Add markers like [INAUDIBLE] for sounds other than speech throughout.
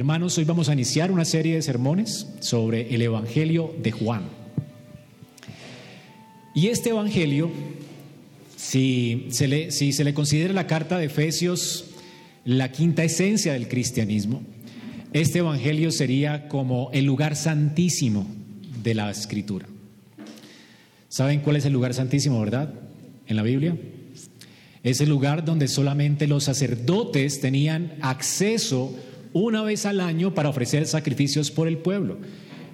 Hermanos, hoy vamos a iniciar una serie de sermones sobre el Evangelio de Juan. Y este Evangelio, si se le, si se le considera la carta de Efesios la quinta esencia del cristianismo, este Evangelio sería como el lugar santísimo de la escritura. ¿Saben cuál es el lugar santísimo, verdad? En la Biblia. Es el lugar donde solamente los sacerdotes tenían acceso una vez al año para ofrecer sacrificios por el pueblo.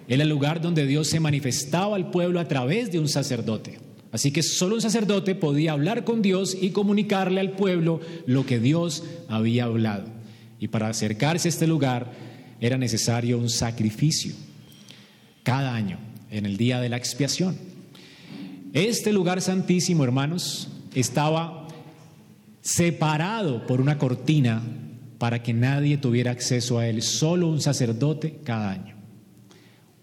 Era el lugar donde Dios se manifestaba al pueblo a través de un sacerdote. Así que solo un sacerdote podía hablar con Dios y comunicarle al pueblo lo que Dios había hablado. Y para acercarse a este lugar era necesario un sacrificio cada año, en el día de la expiación. Este lugar santísimo, hermanos, estaba separado por una cortina para que nadie tuviera acceso a él, solo un sacerdote cada año,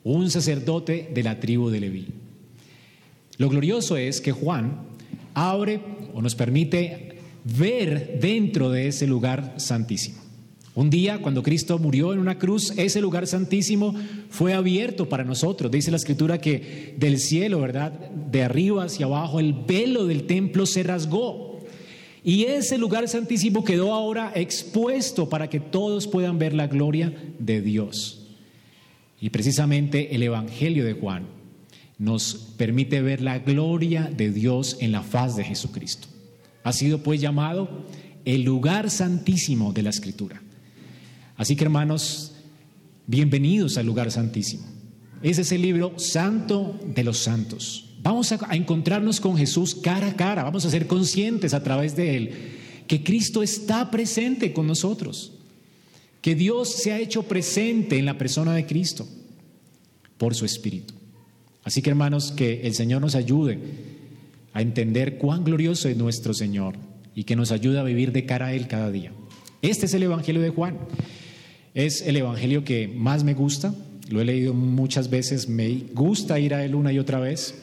un sacerdote de la tribu de Leví. Lo glorioso es que Juan abre o nos permite ver dentro de ese lugar santísimo. Un día, cuando Cristo murió en una cruz, ese lugar santísimo fue abierto para nosotros. Dice la escritura que del cielo, ¿verdad? De arriba hacia abajo, el velo del templo se rasgó y ese lugar santísimo quedó ahora expuesto para que todos puedan ver la gloria de Dios. Y precisamente el Evangelio de Juan nos permite ver la gloria de Dios en la faz de Jesucristo. Ha sido pues llamado el lugar santísimo de la Escritura. Así que hermanos, bienvenidos al lugar santísimo. Ese es el libro santo de los santos. Vamos a, encontrarnos con Jesús cara a cara, vamos a ser conscientes a través de Él que Cristo está presente con nosotros, que Dios se ha hecho presente en la persona de Cristo por su Espíritu. Así que hermanos, que el Señor nos ayude a entender cuán glorioso es nuestro Señor y que nos ayude a vivir de cara a Él cada día. Este es el Evangelio de Juan. Es el Evangelio que más me gusta, lo he leído muchas veces, me gusta ir a Él una y otra vez.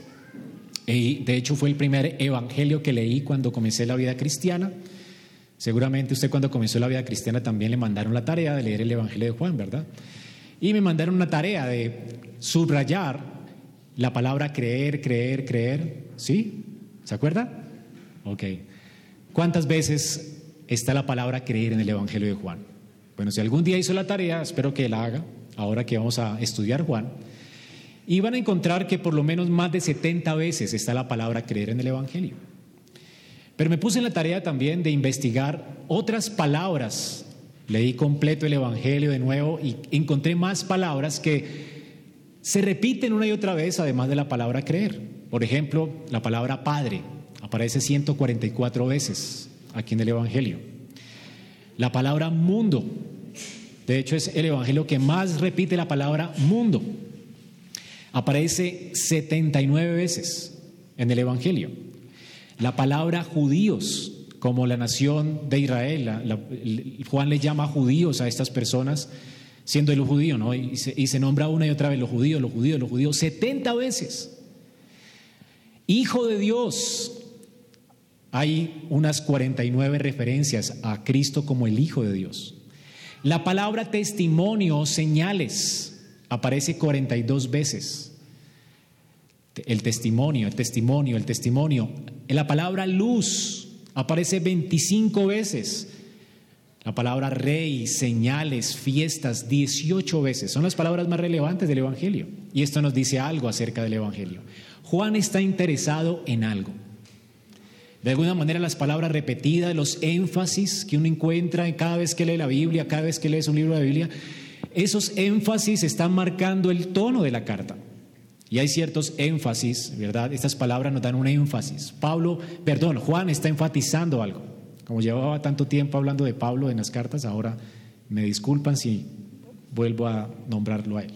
De hecho fue el primer evangelio que leí cuando comencé la vida cristiana. Seguramente usted cuando comenzó la vida cristiana también le mandaron la tarea de leer el Evangelio de Juan, ¿verdad? Y me mandaron una tarea de subrayar la palabra creer, creer, creer. ¿Sí? ¿Se acuerda? Ok. ¿Cuántas veces está la palabra creer en el Evangelio de Juan? Bueno, si algún día hizo la tarea, espero que la haga, ahora que vamos a estudiar Juan. Y van a encontrar que por lo menos más de 70 veces está la palabra creer en el Evangelio. Pero me puse en la tarea también de investigar otras palabras. Leí completo el Evangelio de nuevo y encontré más palabras que se repiten una y otra vez, además de la palabra creer. Por ejemplo, la palabra Padre aparece 144 veces aquí en el Evangelio. La palabra mundo, de hecho es el Evangelio que más repite la palabra mundo. Aparece 79 veces en el Evangelio. La palabra judíos, como la nación de Israel, Juan le llama judíos a estas personas, siendo el judío, ¿no? Y se, y se nombra una y otra vez los judíos, los judíos, los judíos, 70 veces. Hijo de Dios, hay unas 49 referencias a Cristo como el Hijo de Dios. La palabra testimonio, señales, aparece 42 veces. El testimonio, el testimonio, el testimonio. La palabra luz aparece 25 veces. La palabra rey, señales, fiestas, 18 veces. Son las palabras más relevantes del Evangelio. Y esto nos dice algo acerca del Evangelio. Juan está interesado en algo. De alguna manera las palabras repetidas, los énfasis que uno encuentra en cada vez que lee la Biblia, cada vez que lees un libro de la Biblia, esos énfasis están marcando el tono de la carta. Y hay ciertos énfasis, ¿verdad? Estas palabras nos dan un énfasis. Pablo, perdón, Juan está enfatizando algo. Como llevaba tanto tiempo hablando de Pablo en las cartas, ahora me disculpan si vuelvo a nombrarlo a él.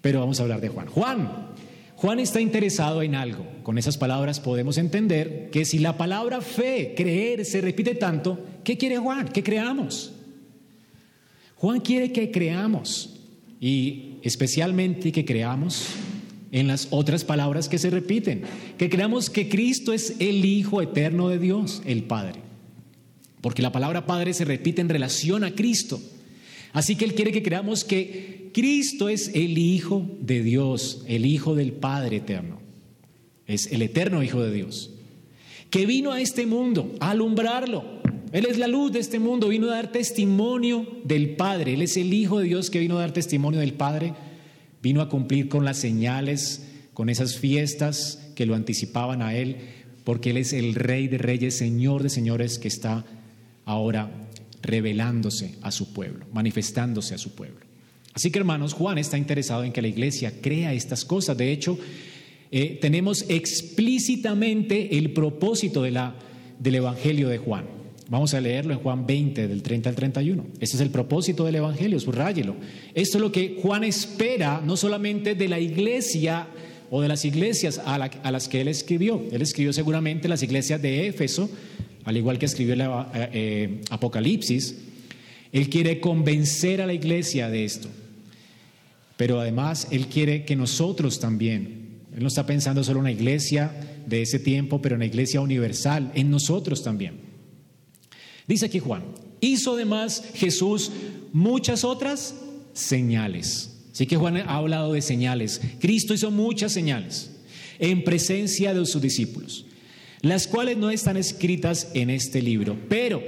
Pero vamos a hablar de Juan. Juan, Juan está interesado en algo. Con esas palabras podemos entender que si la palabra fe, creer, se repite tanto, ¿qué quiere Juan? Que creamos. Juan quiere que creamos y especialmente que creamos en las otras palabras que se repiten, que creamos que Cristo es el Hijo eterno de Dios, el Padre. Porque la palabra Padre se repite en relación a Cristo. Así que Él quiere que creamos que Cristo es el Hijo de Dios, el Hijo del Padre eterno. Es el eterno Hijo de Dios, que vino a este mundo a alumbrarlo. Él es la luz de este mundo, vino a dar testimonio del Padre. Él es el Hijo de Dios que vino a dar testimonio del Padre. Vino a cumplir con las señales, con esas fiestas que lo anticipaban a Él, porque Él es el Rey de Reyes, Señor de Señores, que está ahora revelándose a su pueblo, manifestándose a su pueblo. Así que hermanos, Juan está interesado en que la iglesia crea estas cosas. De hecho, eh, tenemos explícitamente el propósito de la, del Evangelio de Juan. Vamos a leerlo en Juan 20, del 30 al 31. Este es el propósito del Evangelio, subrayelo. Esto es lo que Juan espera, no solamente de la iglesia o de las iglesias a, las que él escribió. Él escribió seguramente las iglesias de Éfeso, al igual que escribió el eh, eh, Apocalipsis, Él quiere convencer a la iglesia de esto. Pero además Él quiere que nosotros también, Él no está pensando solo en una iglesia de ese tiempo, pero en una iglesia universal, en nosotros también. Dice aquí Juan, hizo además Jesús muchas otras señales. Así que Juan ha hablado de señales. Cristo hizo muchas señales en presencia de sus discípulos las cuales no están escritas en este libro, pero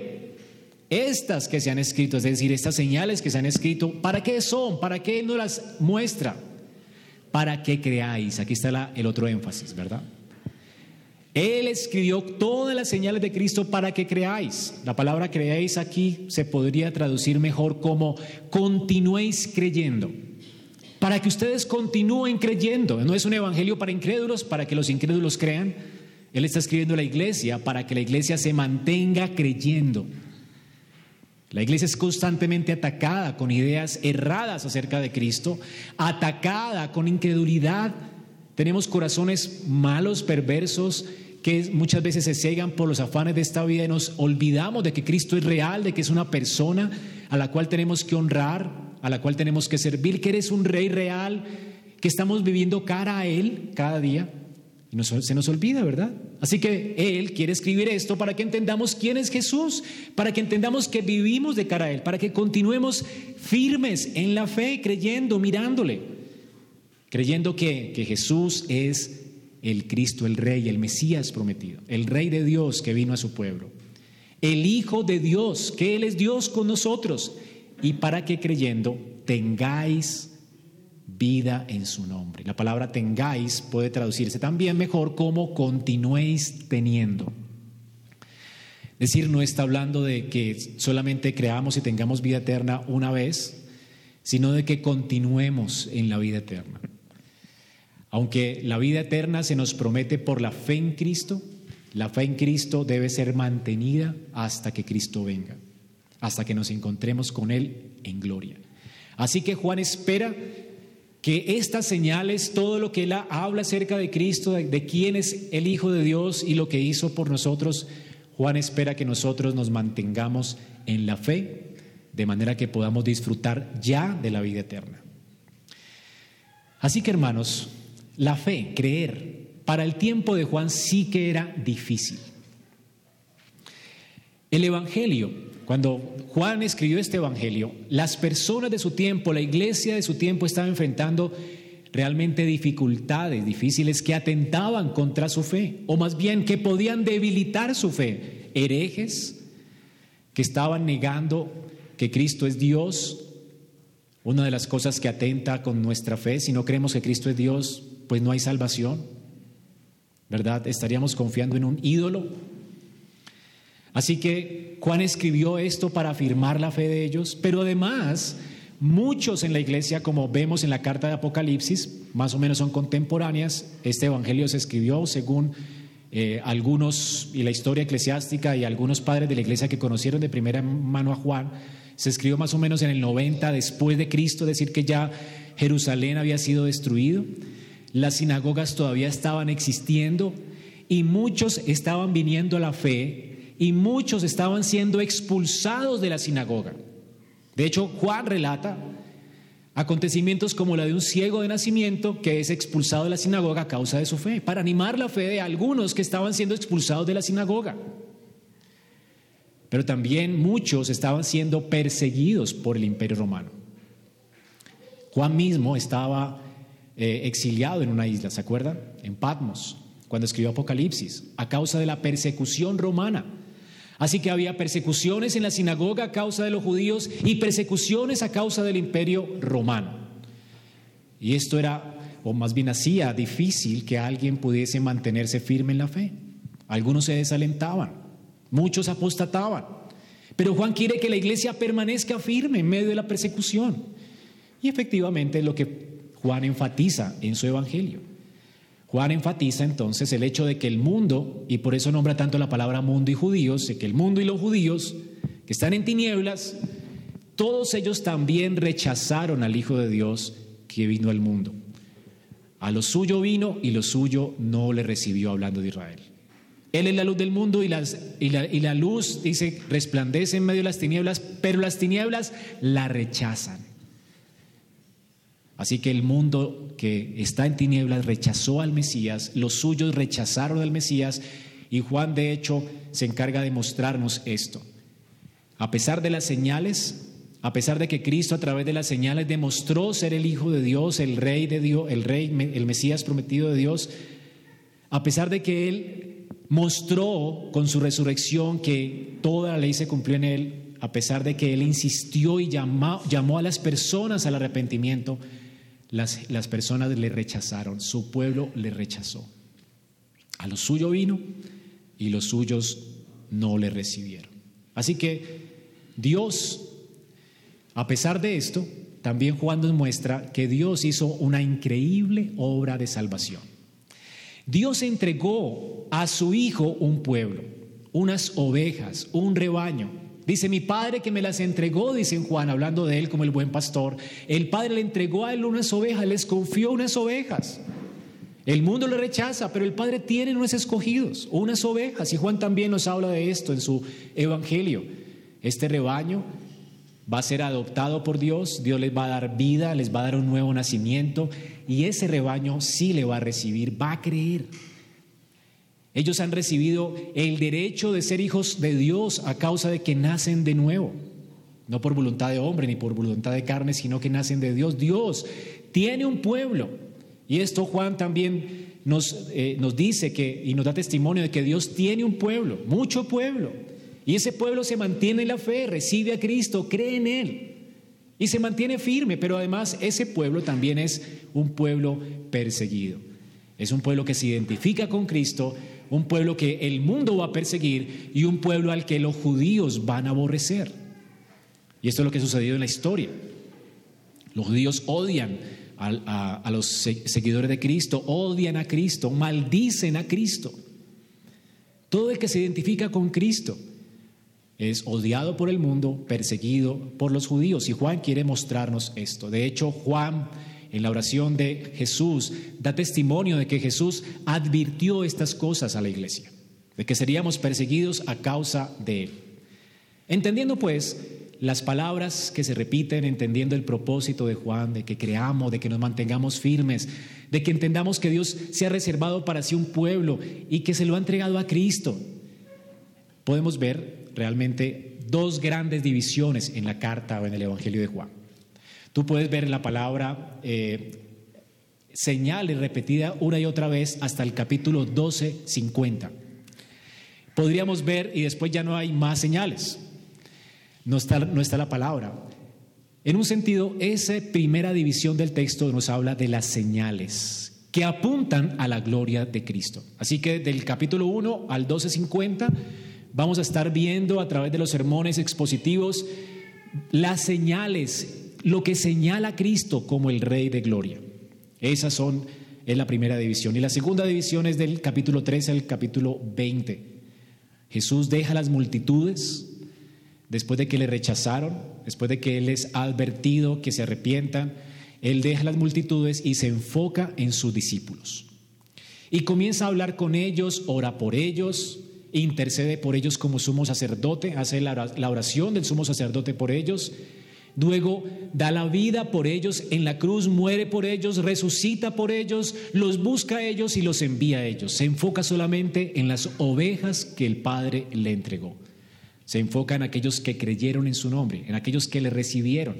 estas que se han escrito, es decir, estas señales que se han escrito, ¿para qué son? ¿Para qué no las muestra? Para que creáis. Aquí está el otro énfasis, ¿verdad? Él escribió todas las señales de Cristo para que creáis. La palabra creáis aquí se podría traducir mejor como continuéis creyendo. Para que ustedes continúen creyendo. No es un evangelio para incrédulos, para que los incrédulos crean, él está escribiendo a la iglesia para que la iglesia se mantenga creyendo. La iglesia es constantemente atacada con ideas erradas acerca de Cristo, atacada con incredulidad. Tenemos corazones malos, perversos, que muchas veces se cegan por los afanes de esta vida y nos olvidamos de que Cristo es real, de que es una persona a la cual tenemos que honrar, a la cual tenemos que servir, que eres un rey real, que estamos viviendo cara a Él cada día. Y se nos olvida, ¿verdad? Así que Él quiere escribir esto para que entendamos quién es Jesús, para que entendamos que vivimos de cara a Él, para que continuemos firmes en la fe, creyendo, mirándole, creyendo que, que Jesús es el Cristo, el Rey, el Mesías prometido, el Rey de Dios que vino a su pueblo, el Hijo de Dios, que Él es Dios con nosotros, y para que creyendo tengáis vida en su nombre. La palabra tengáis puede traducirse también mejor como continuéis teniendo. Es decir, no está hablando de que solamente creamos y tengamos vida eterna una vez, sino de que continuemos en la vida eterna. Aunque la vida eterna se nos promete por la fe en Cristo, la fe en Cristo debe ser mantenida hasta que Cristo venga, hasta que nos encontremos con Él en gloria. Así que Juan espera que estas señales, todo lo que él habla acerca de Cristo, de, quién es el Hijo de Dios y lo que hizo por nosotros, Juan espera que nosotros nos mantengamos en la fe, de manera que podamos disfrutar ya de la vida eterna. Así que hermanos, la fe, creer, para el tiempo de Juan sí que era difícil. El Evangelio cuando Juan escribió este Evangelio, las personas de su tiempo, la iglesia de su tiempo estaba enfrentando realmente dificultades difíciles que atentaban contra su fe, o más bien que podían debilitar su fe. Herejes que estaban negando que Cristo es Dios. Una de las cosas que atenta con nuestra fe, si no creemos que Cristo es Dios, pues no hay salvación. ¿Verdad? Estaríamos confiando en un ídolo Así que Juan escribió esto para afirmar la fe de ellos, pero además muchos en la iglesia, como vemos en la carta de Apocalipsis, más o menos son contemporáneas, este evangelio se escribió según eh, algunos y la historia eclesiástica y algunos padres de la iglesia que conocieron de primera mano a Juan, se escribió más o menos en el 90 después de Cristo, decir, que ya Jerusalén había sido destruido, las sinagogas todavía estaban existiendo y muchos estaban viniendo a la fe y muchos estaban siendo expulsados de la sinagoga. De hecho, Juan relata acontecimientos como la de un ciego de nacimiento que es expulsado de la sinagoga a causa de su fe, para animar la fe de algunos que estaban siendo expulsados de la sinagoga. pero también muchos estaban siendo perseguidos por el imperio romano. Juan mismo estaba eh, exiliado en una isla, ¿se acuerdan? En Patmos, cuando escribió Apocalipsis, a causa de la persecución romana. Así que había persecuciones en la sinagoga a causa de los judíos y persecuciones a causa del imperio romano. Y esto era, o más bien hacía difícil que alguien pudiese mantenerse firme en la fe. Algunos se desalentaban, muchos apostataban. Pero Juan quiere que la iglesia permanezca firme en medio de la persecución. Y efectivamente lo que Juan enfatiza en su evangelio. Juan enfatiza entonces el hecho de que el mundo, y por eso nombra tanto la palabra mundo y judíos, de que el mundo y los judíos que están en tinieblas, todos ellos también rechazaron al Hijo de Dios que vino al mundo. A lo suyo vino y lo suyo no le recibió hablando de Israel. Él es la luz del mundo y, y la luz, dice, resplandece en medio de las tinieblas, pero las tinieblas la rechazan. Así que el mundo que está en tinieblas rechazó al Mesías, los suyos rechazaron al Mesías y Juan de hecho se encarga de mostrarnos esto. A pesar de las señales, a pesar de que Cristo a través de las señales demostró ser el Hijo de Dios, el Rey de Dios, el Rey, el Mesías prometido de Dios, a pesar de que Él mostró con su resurrección que toda la ley se cumplió en Él, a pesar de que Él insistió y llamó, llamó a las personas al arrepentimiento, las, las personas le rechazaron, su pueblo le rechazó. A lo suyo vino y los suyos no le recibieron. Así que Dios, a pesar de esto, también Juan nos muestra que Dios hizo una increíble obra de salvación. Dios entregó a su Hijo un pueblo, unas ovejas, un rebaño, Dice, mi padre que me las entregó, dice Juan, hablando de él como el buen pastor. El padre le entregó a él unas ovejas, les confió unas ovejas. El mundo le rechaza, pero el padre tiene unos escogidos, unas ovejas. Y Juan también nos habla de esto en su evangelio. Este rebaño va a ser adoptado por Dios, Dios les va a dar vida, les va a dar un nuevo nacimiento y ese rebaño sí le va a recibir, va a creer. Ellos han recibido el derecho de ser hijos de Dios a causa de que nacen de nuevo. No por voluntad de hombre ni por voluntad de carne, sino que nacen de Dios. Dios tiene un pueblo. Y esto Juan también nos, eh, nos dice que, y nos da testimonio de que Dios tiene un pueblo, mucho pueblo. Y ese pueblo se mantiene en la fe, recibe a Cristo, cree en Él. Y se mantiene firme, pero además ese pueblo también es un pueblo perseguido. Es un pueblo que se identifica con Cristo, un pueblo que el mundo va a perseguir y un pueblo al que los judíos van a aborrecer. Y esto es lo que ha sucedido en la historia. Los judíos odian a, los seguidores de Cristo, odian a Cristo, maldicen a Cristo. Todo el que se identifica con Cristo es odiado por el mundo, perseguido por los judíos. Y Juan quiere mostrarnos esto. De hecho, Juan en la oración de Jesús, da testimonio de que Jesús advirtió estas cosas a la iglesia, de que seríamos perseguidos a causa de Él. Entendiendo pues las palabras que se repiten, entendiendo el propósito de Juan, de que creamos, de que nos mantengamos firmes, de que entendamos que Dios se ha reservado para sí un pueblo y que se lo ha entregado a Cristo, podemos ver realmente dos grandes divisiones en la carta o en el Evangelio de Juan. Tú puedes ver la palabra eh, señales repetida una y otra vez hasta el capítulo 12, 50. Podríamos ver y después ya no hay más señales. No está, no está la palabra. En un sentido, esa primera división del texto nos habla de las señales que apuntan a la gloria de Cristo. Así que del capítulo 1 al 12.50 vamos a estar viendo a través de los sermones expositivos las señales lo que señala a Cristo como el Rey de Gloria. Esas son, es la primera división. Y la segunda división es del capítulo 13 al capítulo 20. Jesús deja las multitudes después de que le rechazaron, después de que Él les ha advertido que se arrepientan, Él deja las multitudes y se enfoca en sus discípulos. Y comienza a hablar con ellos, ora por ellos, intercede por ellos como sumo sacerdote, hace la oración del sumo sacerdote por ellos Luego da la vida por ellos en la cruz, muere por ellos, resucita por ellos, los busca a ellos y los envía a ellos. Se enfoca solamente en las ovejas que el Padre le entregó. Se enfoca en aquellos que creyeron en su nombre, en aquellos que le recibieron.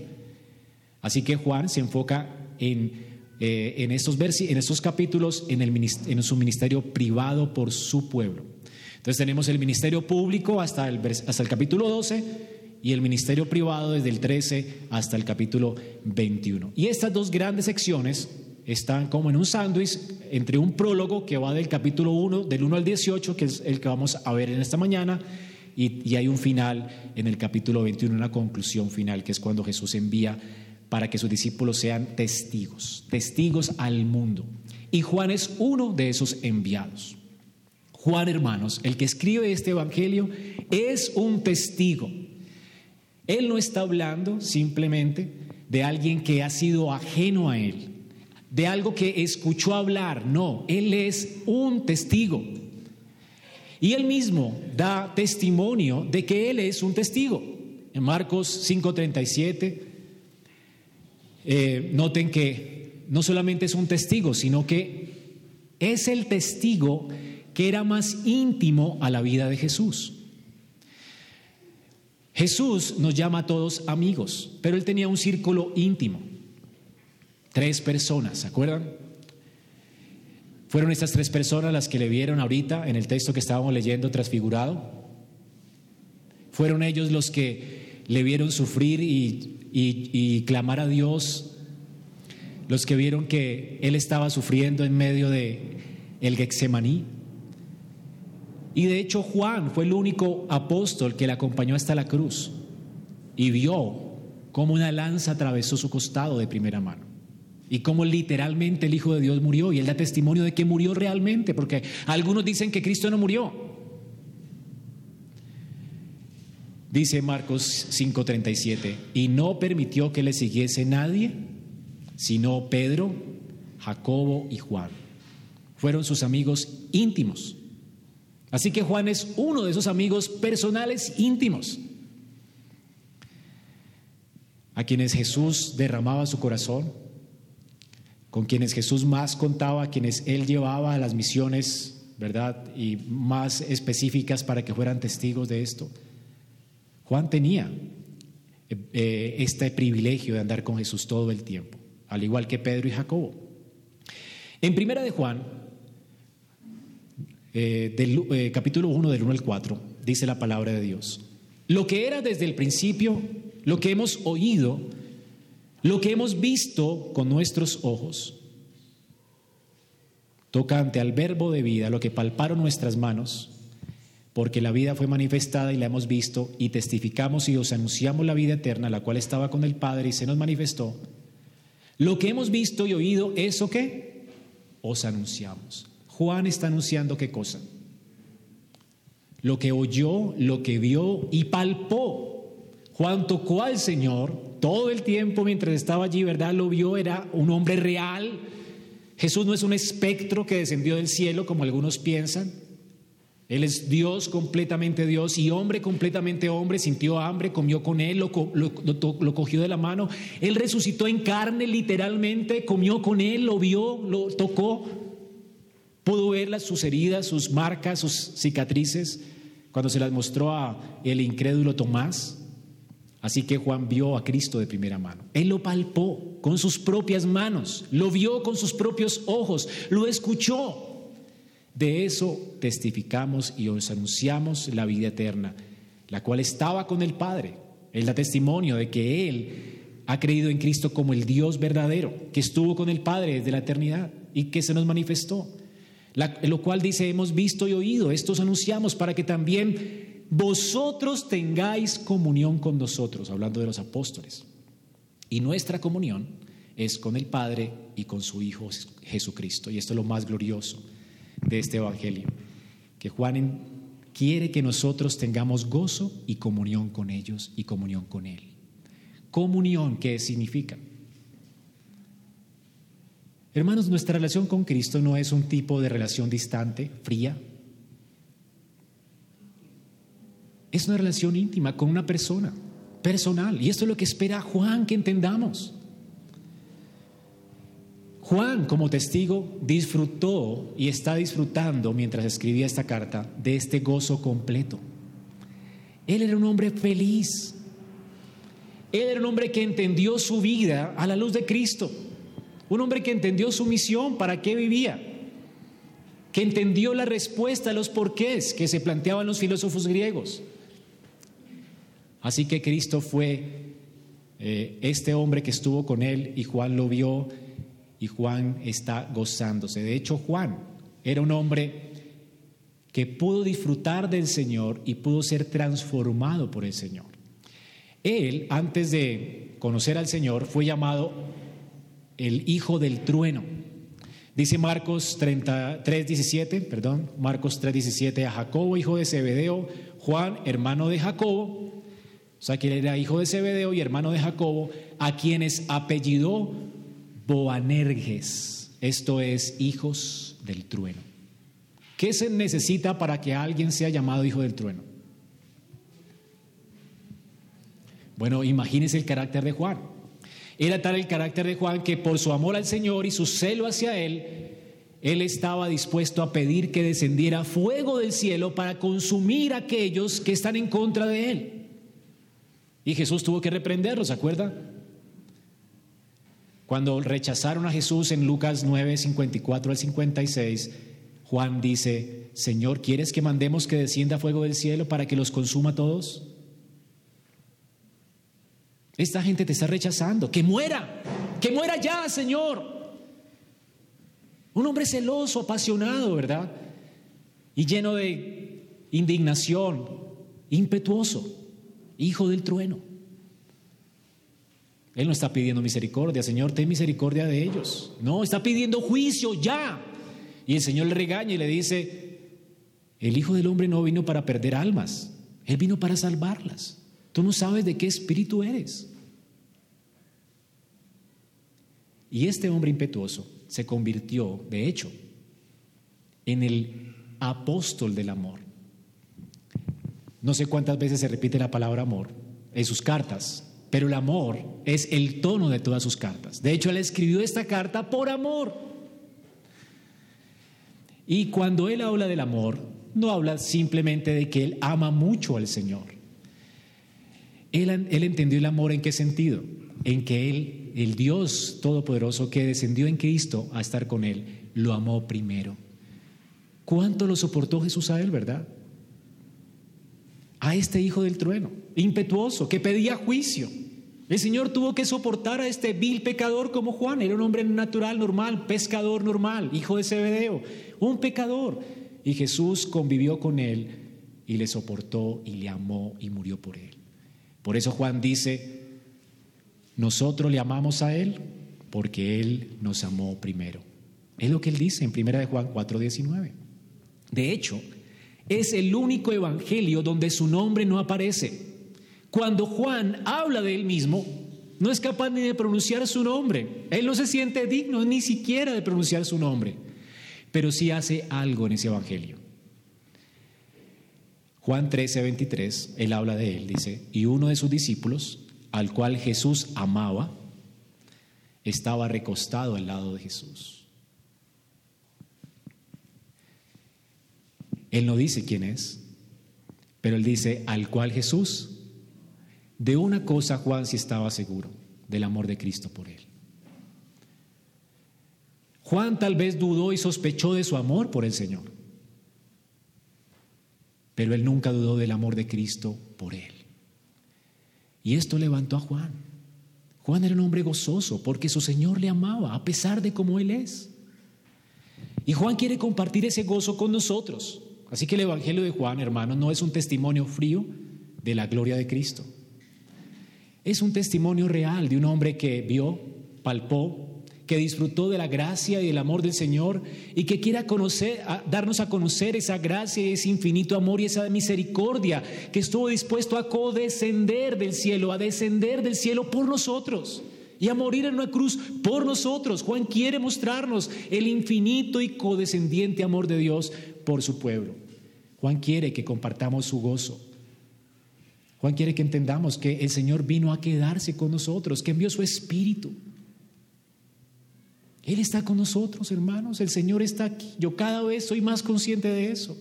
Así que Juan se enfoca en, eh, en, estos, en estos capítulos en, el, en su ministerio privado por su pueblo. Entonces tenemos el ministerio público hasta el, hasta el capítulo 12 y el ministerio privado desde el 13 hasta el capítulo 21. Y estas dos grandes secciones están como en un sándwich entre un prólogo que va del capítulo 1, del 1 al 18, que es el que vamos a ver en esta mañana, y, y hay un final en el capítulo 21, una conclusión final, que es cuando Jesús envía para que sus discípulos sean testigos, testigos al mundo. Y Juan es uno de esos enviados. Juan, hermanos, el que escribe este Evangelio, es un testigo. Él no está hablando simplemente de alguien que ha sido ajeno a él, de algo que escuchó hablar, no, él es un testigo. Y él mismo da testimonio de que él es un testigo. En Marcos 5:37 eh, noten que no solamente es un testigo, sino que es el testigo que era más íntimo a la vida de Jesús. Jesús nos llama a todos amigos, pero él tenía un círculo íntimo. Tres personas, ¿se acuerdan? Fueron estas tres personas las que le vieron ahorita en el texto que estábamos leyendo transfigurado. Fueron ellos los que le vieron sufrir y y, clamar a Dios, los que vieron que Él estaba sufriendo en medio de el Gexemaní. Y de hecho Juan fue el único apóstol que le acompañó hasta la cruz y vio cómo una lanza atravesó su costado de primera mano y cómo literalmente el Hijo de Dios murió y él da testimonio de que murió realmente, porque algunos dicen que Cristo no murió, Dice Marcos 5:37, y no permitió que le siguiese nadie, sino Pedro, Jacobo y Juan. Fueron sus amigos íntimos. Así que Juan es uno de esos amigos personales íntimos, a quienes Jesús derramaba su corazón, con quienes Jesús más contaba, a quienes él llevaba a las misiones, ¿verdad? Y más específicas para que fueran testigos de esto. Juan tenía eh, eh, este privilegio de andar con Jesús todo el tiempo, al igual que Pedro y Jacobo. En primera de Juan, eh, del capítulo 1 del 1 al 4, dice la palabra de Dios. Lo que era desde el principio, lo que hemos oído, lo que hemos visto con nuestros ojos, tocante al verbo de vida, lo que palparon nuestras manos, porque la vida fue manifestada y la hemos visto y testificamos y os anunciamos la vida eterna, la cual estaba con el Padre y se nos manifestó. Lo que hemos visto y oído, ¿eso qué? Os anunciamos. Juan está anunciando qué cosa? Lo que oyó, lo que vio y palpó. Juan tocó al Señor todo el tiempo mientras estaba allí, ¿verdad? Lo vio, era un hombre real. Jesús no es un espectro que descendió del cielo como algunos piensan. Él es Dios completamente Dios y hombre completamente hombre, sintió hambre, comió con él, lo, cogió de la mano. Él resucitó en carne literalmente, comió con él, lo vio, lo tocó. Pudo ver sus heridas, sus marcas, sus cicatrices, cuando se las mostró a el incrédulo Tomás. Así que Juan vio a Cristo de primera mano. Él lo palpó con sus propias manos, lo vio con sus propios ojos, lo escuchó. De eso testificamos y os anunciamos la vida eterna, la cual estaba con el Padre. Él da testimonio de que Él ha creído en Cristo como el Dios verdadero, que estuvo con el Padre desde la eternidad y que se nos manifestó. Lo cual dice, hemos visto y oído, estos anunciamos para que también vosotros tengáis comunión con nosotros, hablando de los apóstoles. Y nuestra comunión es con el Padre y con su Hijo Jesucristo. Y esto es lo más glorioso de este Evangelio, que Juan quiere que nosotros tengamos gozo y comunión con ellos y comunión con Él. Comunión, ¿qué significa? Hermanos, nuestra relación con Cristo no es un tipo de relación distante, fría. Es una relación íntima con una persona, personal. Y esto es lo que espera Juan que entendamos. Juan, como testigo, disfrutó y está disfrutando mientras escribía esta carta de este gozo completo. Él era un hombre feliz. Él era un hombre que entendió su vida a la luz de Cristo. Un hombre que entendió su misión, para qué vivía. Que entendió la respuesta a los porqués que se planteaban los filósofos griegos. Así que Cristo fue eh, este hombre que estuvo con él y Juan lo vio y Juan está gozándose. De hecho, Juan era un hombre que pudo disfrutar del Señor y pudo ser transformado por el Señor. Él, antes de conocer al Señor, fue llamado el hijo del trueno. Dice Marcos 33, 17, perdón, Marcos 3, 17, a Jacobo, hijo de Zebedeo, Juan, hermano de Jacobo, o sea que él era hijo de Zebedeo y hermano de Jacobo, a quienes apellidó Boanerges, esto es, hijos del trueno. ¿Qué se necesita para que alguien sea llamado hijo del trueno? Bueno, imagínense el carácter de Juan. Era tal el carácter de Juan que por su amor al Señor y su celo hacia Él, Él estaba dispuesto a pedir que descendiera fuego del cielo para consumir a aquellos que están en contra de Él. Y Jesús tuvo que reprenderlos, ¿se acuerda? Cuando rechazaron a Jesús en Lucas 9, 54 al 56, Juan dice, Señor, ¿quieres que mandemos que descienda fuego del cielo para que los consuma todos? Esta gente te está rechazando. Que muera, que muera ya, Señor. Un hombre celoso, apasionado, ¿verdad? Y lleno de indignación, impetuoso, hijo del trueno. Él no está pidiendo misericordia, Señor, ten misericordia de ellos. No, está pidiendo juicio ya. Y el Señor le regaña y le dice, el Hijo del Hombre no vino para perder almas, Él vino para salvarlas. Tú no sabes de qué espíritu eres. Y este hombre impetuoso se convirtió, de hecho, en el apóstol del amor. No sé cuántas veces se repite la palabra amor en sus cartas, pero el amor es el tono de todas sus cartas. De hecho, él escribió esta carta por amor. Y cuando él habla del amor, no habla simplemente de que él ama mucho al Señor. Él, él entendió el amor en qué sentido? En que él el Dios Todopoderoso que descendió en Cristo a estar con él, lo amó primero. ¿Cuánto lo soportó Jesús a él, verdad? A este hijo del trueno, impetuoso, que pedía juicio. El Señor tuvo que soportar a este vil pecador como Juan, era un hombre natural, normal, pescador normal, hijo de Zebedeo, un pecador. Y Jesús convivió con él y le soportó y le amó y murió por él. Por eso Juan dice, nosotros le amamos a Él porque Él nos amó primero. Es lo que Él dice en 1 de Juan 4:19. De hecho, es el único evangelio donde su nombre no aparece. Cuando Juan habla de él mismo, no es capaz ni de pronunciar su nombre. Él no se siente digno ni siquiera de pronunciar su nombre, pero sí hace algo en ese evangelio. Juan 13, 23, él habla de él, dice, y uno de sus discípulos, al cual Jesús amaba, estaba recostado al lado de Jesús. Él no dice quién es, pero él dice al cual Jesús. De una cosa Juan sí estaba seguro, del amor de Cristo por él. Juan tal vez dudó y sospechó de su amor por el Señor, pero él nunca dudó del amor de Cristo por él. Y esto levantó a Juan. Juan era un hombre gozoso porque su Señor le amaba a pesar de cómo Él es. Y Juan quiere compartir ese gozo con nosotros. Así que el Evangelio de Juan, hermano, no es un testimonio frío de la gloria de Cristo. Es un testimonio real de un hombre que vio, palpó, que disfrutó de la gracia y del amor del Señor y que quiera conocer, darnos a conocer esa gracia y ese infinito amor y esa misericordia que estuvo dispuesto a codescender del cielo, a descender del cielo por nosotros y a morir en una cruz por nosotros. Juan quiere mostrarnos el infinito y codescendiente amor de Dios por su pueblo. Juan quiere que compartamos su gozo. Juan quiere que entendamos que el Señor vino a quedarse con nosotros, que envió su espíritu él está con nosotros, hermanos. El Señor está aquí. Yo cada vez soy más consciente de eso.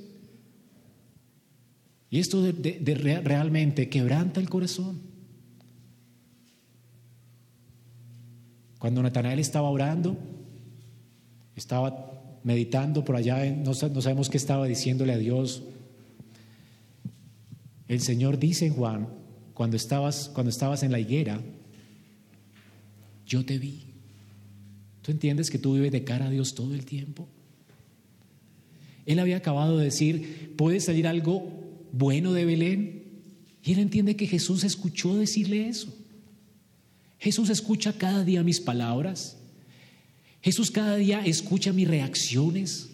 Y esto de, realmente quebranta el corazón. Cuando Natanael estaba orando, estaba meditando por allá, no, no sabemos qué estaba diciéndole a Dios. El Señor dice en Juan, cuando estabas, cuando estabas en la higuera, yo te vi. ¿Tú entiendes que tú vives de cara a Dios todo el tiempo? Él había acabado de decir, puede salir algo bueno de Belén. Y él entiende que Jesús escuchó decirle eso. Jesús escucha cada día mis palabras. Jesús cada día escucha mis reacciones.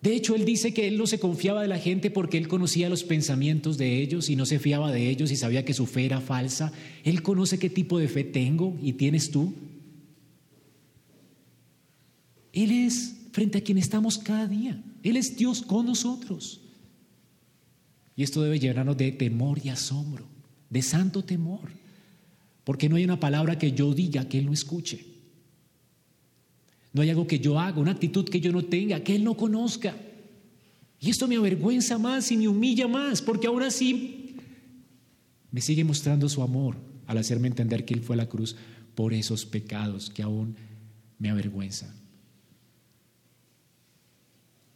De hecho, él dice que él no se confiaba de la gente porque él conocía los pensamientos de ellos y no se fiaba de ellos y sabía que su fe era falsa. Él conoce qué tipo de fe tengo y tienes tú. Él es frente a quien estamos cada día. Él es Dios con nosotros. Y esto debe llenarnos de temor y asombro, de santo temor, porque no hay una palabra que yo diga que Él no escuche. No hay algo que yo haga, una actitud que yo no tenga, que Él no conozca. Y esto me avergüenza más y me humilla más, porque aún así me sigue mostrando su amor al hacerme entender que Él fue a la cruz por esos pecados que aún me avergüenzan.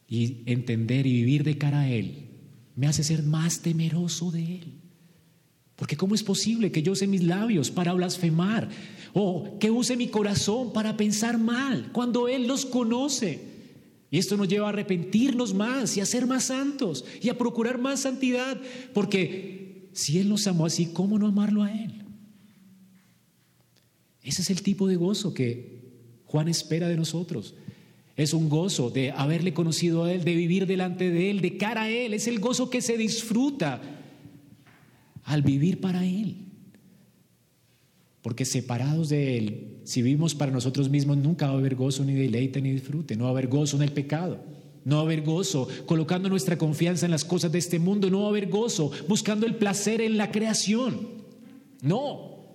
Y entender y vivir de cara a Él me hace ser más temeroso de Él. Porque ¿cómo es posible que yo use mis labios para blasfemar o que use mi corazón para pensar mal cuando Él los conoce? Y esto nos lleva a arrepentirnos más y a ser más santos y a procurar más santidad. Porque si Él nos amó así, ¿cómo no amarlo a Él? Ese es el tipo de gozo que Juan espera de nosotros. Es un gozo de haberle conocido a Él, de vivir delante de Él, de cara a Él. Es el gozo que se disfruta al vivir para Él. Porque separados de Él, si vivimos para nosotros mismos, nunca va a haber gozo, ni deleite, ni disfrute. No va a haber gozo en el pecado. No va a haber gozo colocando nuestra confianza en las cosas de este mundo. No va a haber gozo buscando el placer en la creación. No.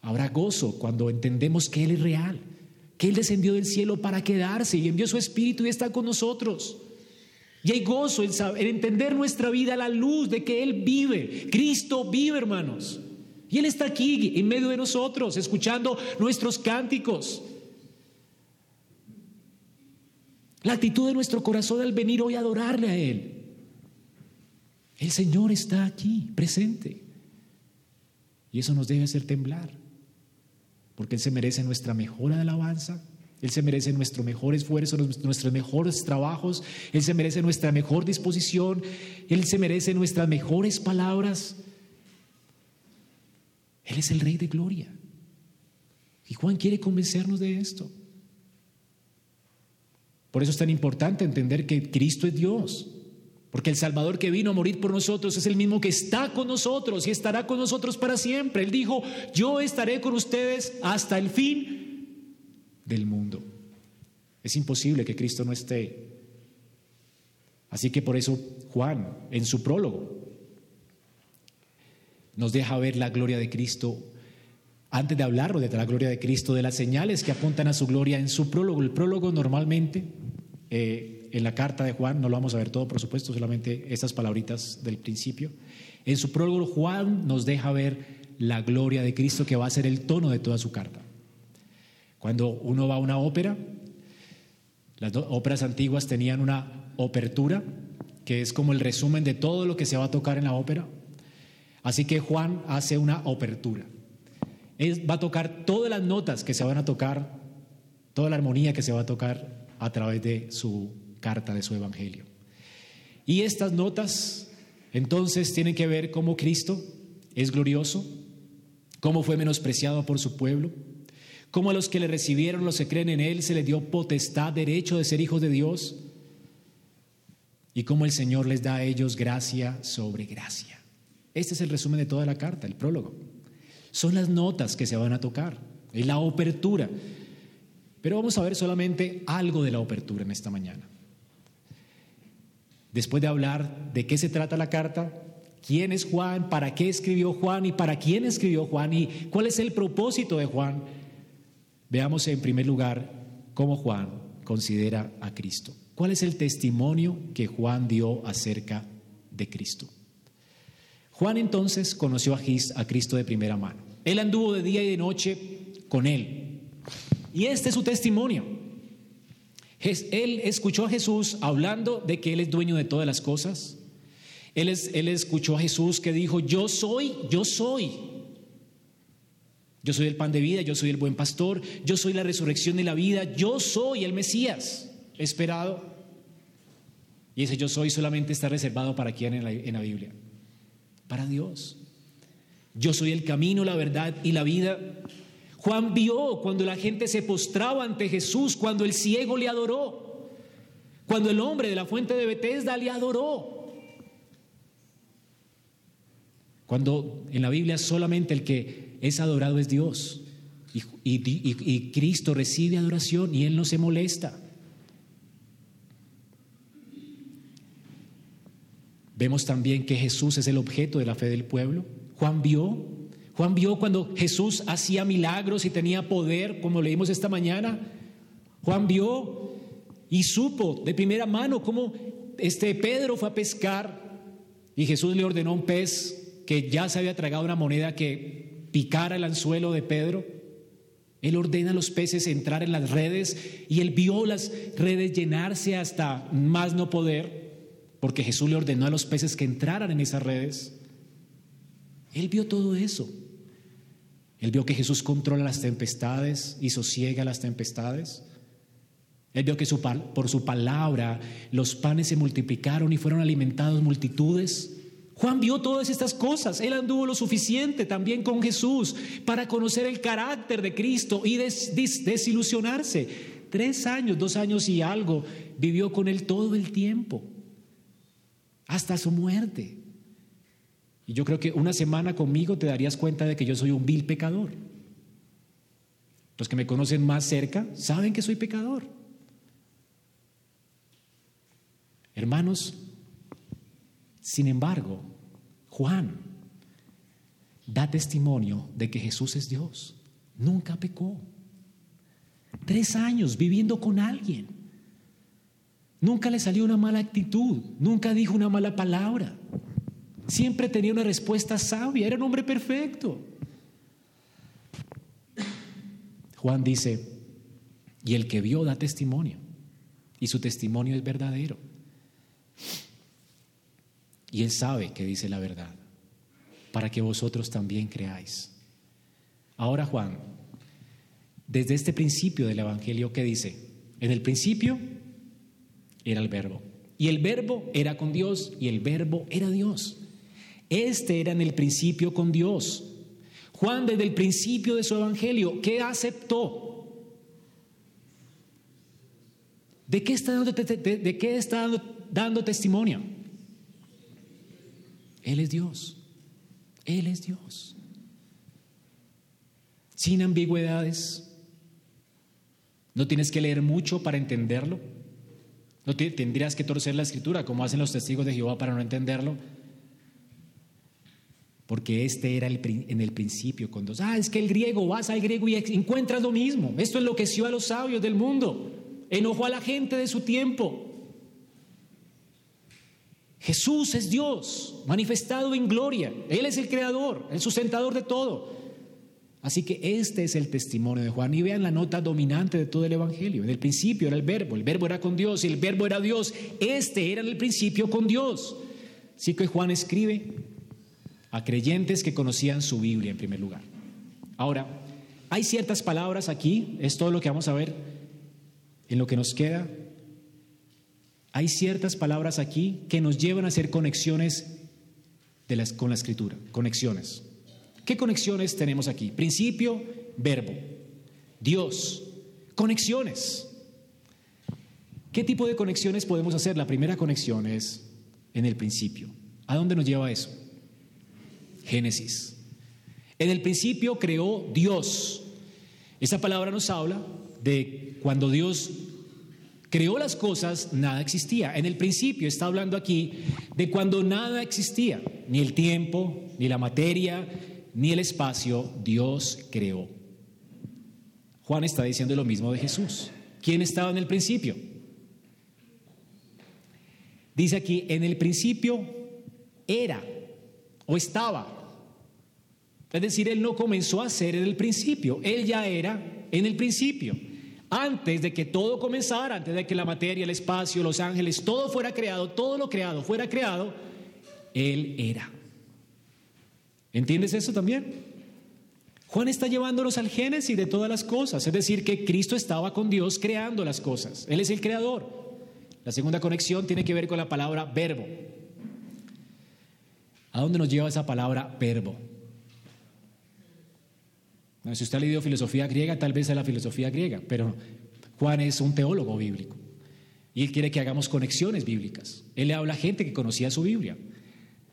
Habrá gozo cuando entendemos que Él es real que Él descendió del cielo para quedarse y envió su Espíritu y está con nosotros. Y hay gozo en, entender nuestra vida a la luz de que Él vive. Cristo vive, hermanos. Y Él está aquí en medio de nosotros, escuchando nuestros cánticos. La actitud de nuestro corazón al venir hoy a adorarle a Él. El Señor está aquí, presente. Y eso nos debe hacer temblar porque Él se merece nuestra mejor alabanza, Él se merece nuestro mejor esfuerzo, nuestros mejores trabajos, Él se merece nuestra mejor disposición, Él se merece nuestras mejores palabras. Él es el Rey de Gloria. Y Juan quiere convencernos de esto. Por eso es tan importante entender que Cristo es Dios. Porque el Salvador que vino a morir por nosotros es el mismo que está con nosotros y estará con nosotros para siempre. Él dijo, yo estaré con ustedes hasta el fin del mundo. Es imposible que Cristo no esté. Así que por eso Juan, en su prólogo, nos deja ver la gloria de Cristo. Antes de hablar de la gloria de Cristo, de las señales que apuntan a su gloria en su prólogo. El prólogo normalmente... Eh, en la carta de Juan, no lo vamos a ver todo, por supuesto, solamente estas palabritas del principio. En su prólogo, Juan nos deja ver la gloria de Cristo que va a ser el tono de toda su carta. Cuando uno va a una ópera, las óperas antiguas tenían una opertura, que es como el resumen de todo lo que se va a tocar en la ópera. Así que Juan hace una opertura. Él va a tocar todas las notas que se van a tocar, toda la armonía que se va a tocar a través de su carta de su evangelio. Y estas notas entonces tienen que ver cómo Cristo es glorioso, cómo fue menospreciado por su pueblo, cómo a los que le recibieron, los que creen en Él, se les dio potestad, derecho de ser hijos de Dios, y cómo el Señor les da a ellos gracia sobre gracia. Este es el resumen de toda la carta, el prólogo. Son las notas que se van a tocar, es la apertura. Pero vamos a ver solamente algo de la apertura en esta mañana después de hablar de qué se trata la carta, quién es Juan, para qué escribió Juan y para quién escribió Juan y cuál es el propósito de Juan, veamos en primer lugar cómo Juan considera a Cristo. ¿Cuál es el testimonio que Juan dio acerca de Cristo? Juan entonces conoció a Cristo de primera mano. Él anduvo de día y de noche con él. Y este es su testimonio. Él escuchó a Jesús hablando de que Él es dueño de todas las cosas. Él, escuchó a Jesús que dijo, yo soy, yo soy. Yo soy el pan de vida, yo soy el buen pastor, yo soy la resurrección y la vida, yo soy el Mesías esperado. Y ese yo soy solamente está reservado para quien en la Biblia, para Dios. Yo soy el camino, la verdad y la vida. Juan vio cuando la gente se postraba ante Jesús, cuando el ciego le adoró, cuando el hombre de la fuente de Bethesda le adoró. Cuando en la Biblia solamente el que es adorado es Dios y, y Cristo recibe adoración y Él no se molesta. Vemos también que Jesús es el objeto de la fe del pueblo. Juan vio Juan vio cuando Jesús hacía milagros y tenía poder, como leímos esta mañana. Juan vio y supo de primera mano cómo este Pedro fue a pescar y Jesús le ordenó un pez que ya se había tragado una moneda que picara el anzuelo de Pedro. Él ordena a los peces entrar en las redes y él vio las redes llenarse hasta más no poder, porque Jesús le ordenó a los peces que entraran en esas redes. Él vio todo eso. Él vio que Jesús controla las tempestades y sosiega las tempestades. Él vio que por su palabra los panes se multiplicaron y fueron alimentados multitudes. Juan vio todas estas cosas. Él anduvo lo suficiente también con Jesús para conocer el carácter de Cristo y desilusionarse. Tres años, dos años y algo vivió con Él todo el tiempo, hasta su muerte. Y yo creo que una semana conmigo te darías cuenta de que yo soy un vil pecador. Los que me conocen más cerca saben que soy pecador. Hermanos, sin embargo, Juan da testimonio de que Jesús es Dios. Nunca pecó. Tres años viviendo con alguien. Nunca le salió una mala actitud. Nunca dijo una mala palabra. Siempre tenía una respuesta sabia, era un hombre perfecto. Juan dice, y el que vio da testimonio, y su testimonio es verdadero. Y él sabe que dice la verdad, para que vosotros también creáis. Ahora Juan, desde este principio del Evangelio, ¿qué dice? En el principio era el verbo, y el verbo era con Dios, y el verbo era Dios. Este era en el principio con Dios. Juan desde el principio de su evangelio, ¿qué aceptó? ¿De qué está dando, testimonio? Él es Dios. Él es Dios. Sin ambigüedades. No tienes que leer mucho para entenderlo. No tendrías que torcer la escritura como hacen los testigos de Jehová para no entenderlo porque este era el, en el principio con dos. Ah, es que el griego, vas al griego y encuentras lo mismo. Esto enloqueció a los sabios del mundo, enojó a la gente de su tiempo. Jesús es Dios, manifestado en gloria. Él es el creador, el sustentador de todo. Así que este es el testimonio de Juan. Y vean la nota dominante de todo el Evangelio. En el principio era el verbo, el verbo era con Dios el verbo era Dios. Este era en el principio con Dios. Así que Juan escribe a creyentes que conocían su Biblia en primer lugar. Ahora, hay ciertas palabras aquí, es todo lo que vamos a ver en lo que nos queda. Hay ciertas palabras aquí que nos llevan a hacer conexiones de las, con la escritura, conexiones. ¿Qué conexiones tenemos aquí? Principio, verbo, Dios, conexiones. ¿Qué tipo de conexiones podemos hacer? La primera conexión es en el principio. ¿A dónde nos lleva eso? Génesis. En el principio creó Dios. Esa palabra nos habla de cuando Dios creó las cosas, nada existía. En el principio está hablando aquí de cuando nada existía, ni el tiempo, ni la materia, ni el espacio, Dios creó. Juan está diciendo lo mismo de Jesús. ¿Quién estaba en el principio? Dice aquí, en el principio era o estaba. Es decir, Él no comenzó a ser en el principio, Él ya era en el principio. Antes de que todo comenzara, antes de que la materia, el espacio, los ángeles, todo fuera creado, todo lo creado fuera creado, Él era. ¿Entiendes eso también? Juan está llevándonos al génesis de todas las cosas, es decir, que Cristo estaba con Dios creando las cosas. Él es el creador. La segunda conexión tiene que ver con la palabra verbo. ¿A dónde nos lleva esa palabra verbo? Si usted ha leído filosofía griega, tal vez es la filosofía griega, pero Juan es un teólogo bíblico y él quiere que hagamos conexiones bíblicas. Él le habla a gente que conocía su Biblia.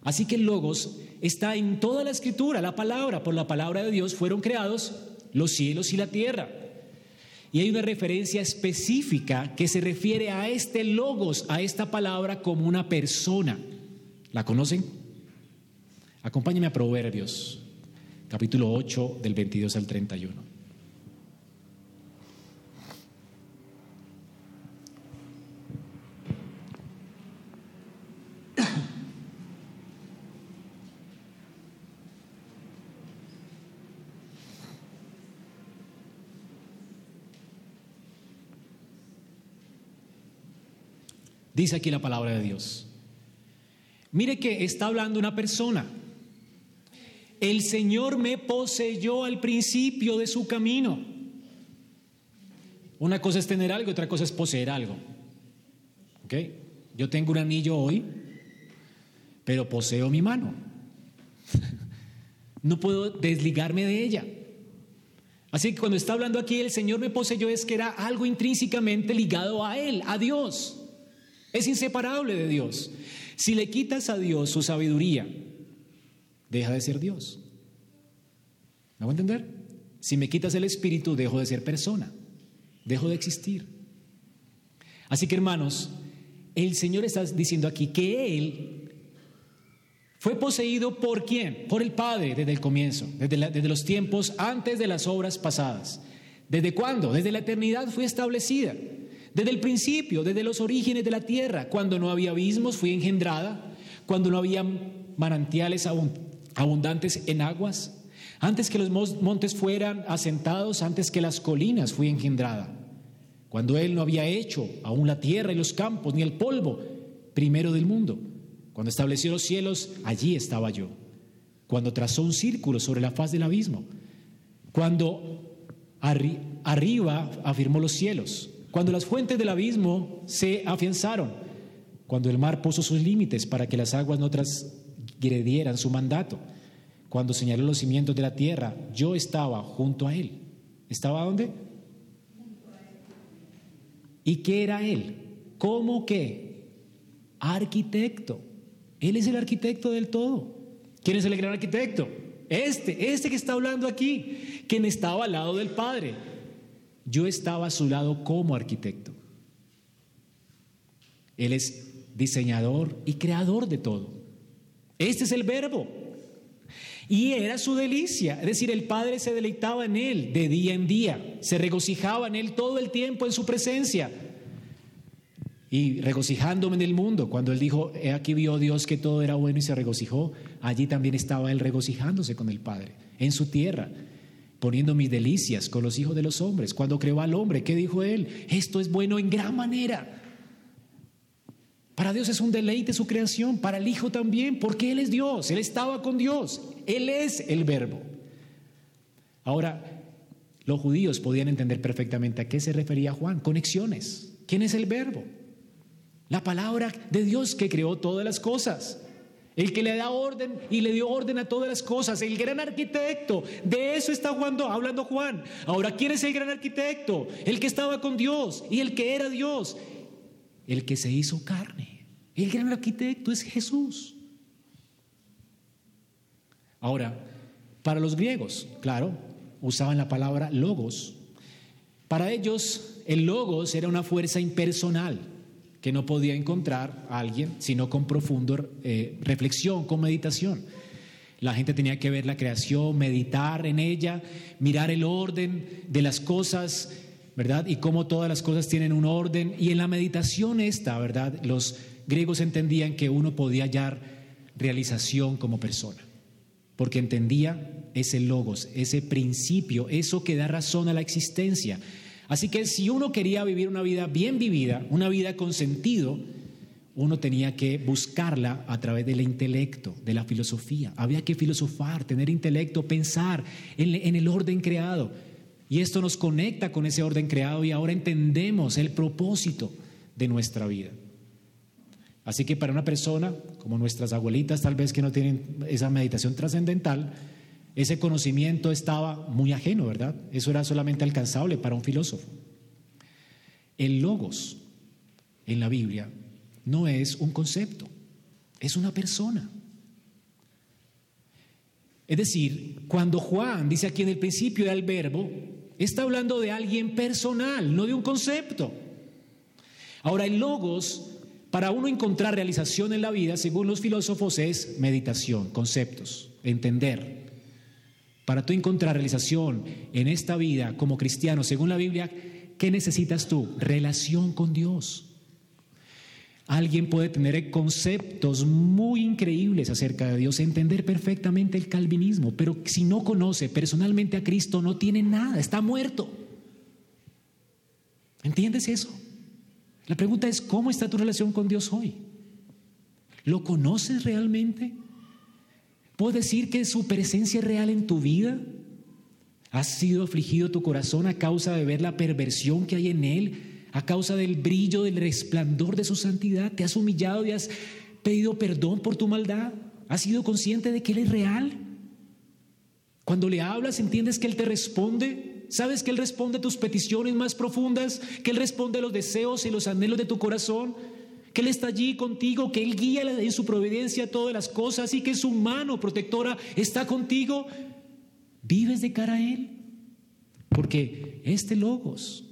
Así que el logos está en toda la escritura, la palabra, por la palabra de Dios fueron creados los cielos y la tierra. Y hay una referencia específica que se refiere a este logos, a esta palabra como una persona. ¿La conocen? Acompáñeme a Proverbios, capítulo 8, del 22 al 31. Dice aquí la palabra de Dios. Mire que está hablando una persona. El Señor me poseyó al principio de su camino. Una cosa es tener algo, otra cosa es poseer algo. ¿Ok? Yo tengo un anillo hoy, pero poseo mi mano. [LAUGHS] no puedo desligarme de ella. Así que cuando está hablando aquí, el Señor me poseyó es que era algo intrínsecamente ligado a Él, a Dios. Es inseparable de Dios. Si le quitas a Dios su sabiduría, deja de ser Dios. ¿Me voy a entender? Si me quitas el espíritu, dejo de ser persona, dejo de existir. Así que hermanos, el Señor está diciendo aquí que Él fue poseído por quién? Por el Padre desde el comienzo, desde, desde los tiempos antes de las obras pasadas. ¿Desde cuándo? Desde la eternidad fue establecida. Desde el principio, desde los orígenes de la tierra, cuando no había abismos, fui engendrada, cuando no había manantiales abundantes en aguas, antes que los montes fueran asentados, antes que las colinas fui engendrada, cuando Él no había hecho aún la tierra y los campos, ni el polvo, primero del mundo. Cuando estableció los cielos, allí estaba yo. Cuando trazó un círculo sobre la faz del abismo. Cuando arriba afirmó los cielos cuando las fuentes del abismo se afianzaron, cuando el mar puso sus límites para que las aguas no transgredieran su mandato, cuando señaló los cimientos de la tierra, yo estaba junto a él. ¿Estaba dónde? ¿Y qué era él? ¿Cómo qué? Arquitecto. Él es el arquitecto del todo. ¿Quién es el gran arquitecto? Este, este que está hablando aquí, quien estaba al lado del Padre. Yo estaba a su lado como arquitecto. Él es diseñador y creador de todo. Este es el verbo. Y era su delicia, es decir, el Padre se deleitaba en él de día en día, se regocijaba en él todo el tiempo en su presencia. Y regocijándome en el mundo, cuando él dijo, he aquí vio Dios que todo era bueno y se regocijó, allí también estaba él regocijándose con el Padre, en su tierra poniendo mis delicias con los hijos de los hombres. Cuando creó al hombre, ¿qué dijo él? Esto es bueno en gran manera. Para Dios es un deleite su creación, para el Hijo también, porque Él es Dios, Él estaba con Dios, Él es el verbo. Ahora, los judíos podían entender perfectamente a qué se refería Juan, conexiones. ¿Quién es el verbo? La palabra de Dios que creó todas las cosas el que le da orden y le dio orden a todas las cosas, el gran arquitecto. De eso está hablando Juan. Ahora, ¿quién es el gran arquitecto? El que estaba con Dios y el que era Dios, el que se hizo carne. El gran arquitecto es Jesús. Ahora, para los griegos, claro, usaban la palabra logos. Para ellos, el logos era una fuerza impersonal que no podía encontrar a alguien sino con profunda eh, reflexión, con meditación. La gente tenía que ver la creación, meditar en ella, mirar el orden de las cosas, ¿verdad? Y cómo todas las cosas tienen un orden. Y en la meditación esta, ¿verdad? Los griegos entendían que uno podía hallar realización como persona, porque entendía ese logos, ese principio, eso que da razón a la existencia. Así que si uno quería vivir una vida bien vivida, una vida con sentido, uno tenía que buscarla a través del intelecto, de la filosofía. Había que filosofar, tener intelecto, pensar en, el orden creado. Y esto nos conecta con ese orden creado y ahora entendemos el propósito de nuestra vida. Así que para una persona como nuestras abuelitas, tal vez que no tienen esa meditación trascendental, ese conocimiento estaba muy ajeno, ¿verdad? Eso era solamente alcanzable para un filósofo. El logos en la Biblia no es un concepto, es una persona. Es decir, cuando Juan dice aquí en el principio era el verbo, está hablando de alguien personal, no de un concepto. Ahora, el logos, para uno encontrar realización en la vida, según los filósofos, es meditación, conceptos, entender. Para tú encontrar realización en esta vida como cristiano, según la Biblia, ¿qué necesitas tú? Relación con Dios. Alguien puede tener conceptos muy increíbles acerca de Dios, entender perfectamente el calvinismo, pero si no conoce personalmente a Cristo no tiene nada, está muerto. ¿Entiendes eso? La pregunta es, ¿cómo está tu relación con Dios hoy? ¿Lo conoces realmente? ¿Puedo decir que su presencia es real en tu vida? ¿Has sido afligido tu corazón a causa de ver la perversión que hay en él? a causa del brillo, del resplandor de su santidad. Te has humillado y has pedido perdón por tu maldad. ¿Has sido consciente de que Él es real? Cuando le hablas, entiendes que Él te responde. ¿Sabes que Él responde a tus peticiones más profundas? ¿Que Él responde a los deseos y los anhelos de tu corazón? ¿Que Él está allí contigo? ¿Que Él guía en su providencia todas las cosas y que su mano protectora está contigo? ¿Vives de cara a Él? Porque este logos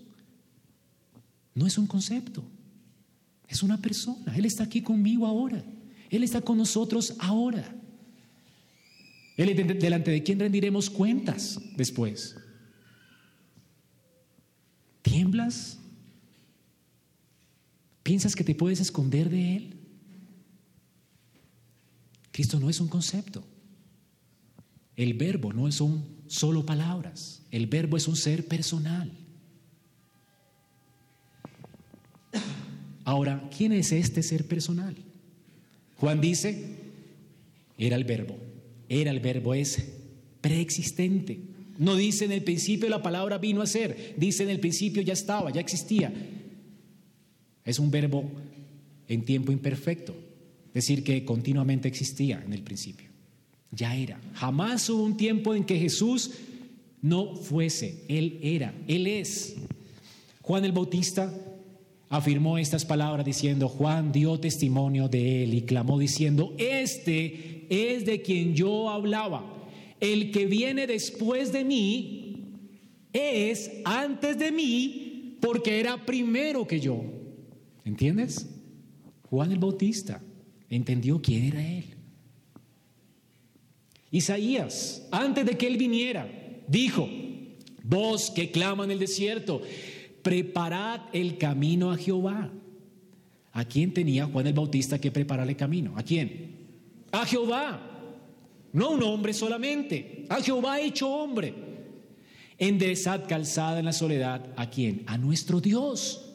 no es un concepto, es una persona. Él está aquí conmigo ahora. Él está con nosotros ahora. Él es delante de quien rendiremos cuentas después. ¿Tiemblas? ¿Piensas que te puedes esconder de Él? Cristo no es un concepto. El verbo no son solo palabras. El verbo es un ser personal. Ahora, ¿quién es este ser personal? Juan dice, era el verbo, era el verbo ese, preexistente. No dice en el principio la palabra vino a ser, dice en el principio ya estaba, ya existía. Es un verbo en tiempo imperfecto, decir que continuamente existía en el principio. Ya era. Jamás hubo un tiempo en que Jesús no fuese, Él era, Él es. Juan el Bautista afirmó estas palabras diciendo, Juan dio testimonio de él y clamó diciendo, este es de quien yo hablaba. El que viene después de mí es antes de mí porque era primero que yo. ¿Entiendes? Juan el Bautista entendió quién era él. Isaías, antes de que él viniera, dijo, voz que clama en el desierto, preparad el camino a Jehová. ¿A quién tenía Juan el Bautista que preparar el camino? ¿A quién? A Jehová. No un hombre solamente, a Jehová hecho hombre. Enderezad calzada en la soledad. ¿A quién? A nuestro Dios.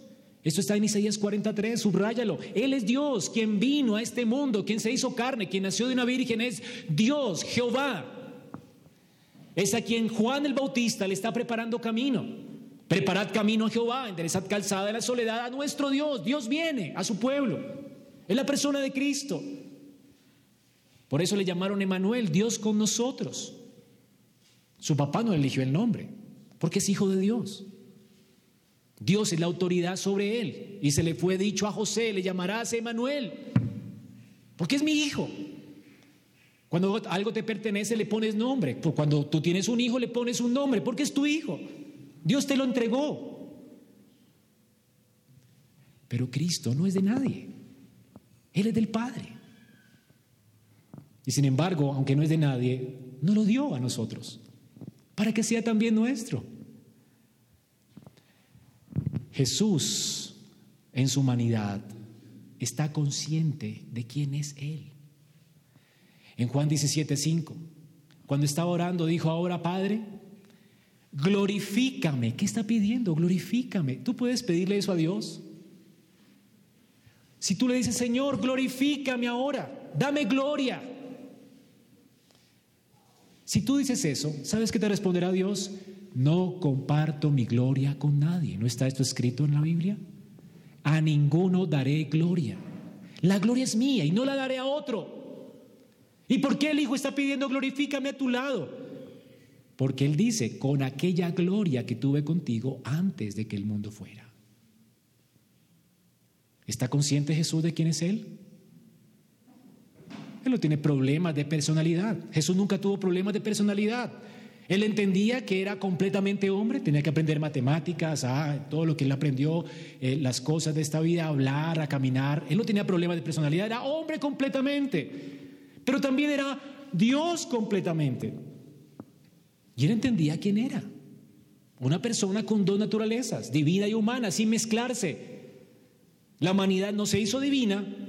Esto está en Isaías 43, subráyalo. Él es Dios, quien vino a este mundo, quien se hizo carne, quien nació de una virgen, es Dios, Jehová. Es a quien Juan el Bautista le está preparando camino. Preparad camino a Jehová, enderezad calzada de la soledad a nuestro Dios. Dios viene a su pueblo. Es la persona de Cristo. Por eso le llamaron Emanuel, Dios con nosotros. Su papá no eligió el nombre, porque es hijo de Dios. Dios es la autoridad sobre él. Y se le fue dicho a José, le llamarás Emanuel, porque es mi hijo. Cuando algo te pertenece le pones nombre. Cuando tú tienes un hijo le pones un nombre, porque es tu hijo. Dios te lo entregó. Pero Cristo no es de nadie. Él es del Padre. Y sin embargo, aunque no es de nadie, no lo dio a nosotros, para que sea también nuestro. Jesús, en su humanidad, está consciente de quién es Él. En Juan 17:5, cuando estaba orando, dijo, ahora Padre, glorifícame. ¿Qué está pidiendo? Glorifícame. ¿Tú puedes pedirle eso a Dios? Si tú le dices, Señor, glorifícame ahora, dame gloria. Si tú dices eso, ¿sabes qué te responderá Dios? No comparto mi gloria con nadie. ¿No está esto escrito en la Biblia? A ninguno daré gloria. La gloria es mía y no la daré a otro. ¿Y por qué el Hijo está pidiendo glorifícame a tu lado? Porque Él dice, con aquella gloria que tuve contigo antes de que el mundo fuera. ¿Está consciente Jesús de quién es Él? Él no tiene problemas de personalidad. Jesús nunca tuvo problemas de personalidad. Él entendía que era completamente hombre, tenía que aprender matemáticas, ah, todo lo que él aprendió, eh, las cosas de esta vida, hablar, a caminar. Él no tenía problemas de personalidad, era hombre completamente, pero también era Dios completamente. Y él entendía quién era. Una persona con dos naturalezas, divina y humana, sin mezclarse. La humanidad no se hizo divina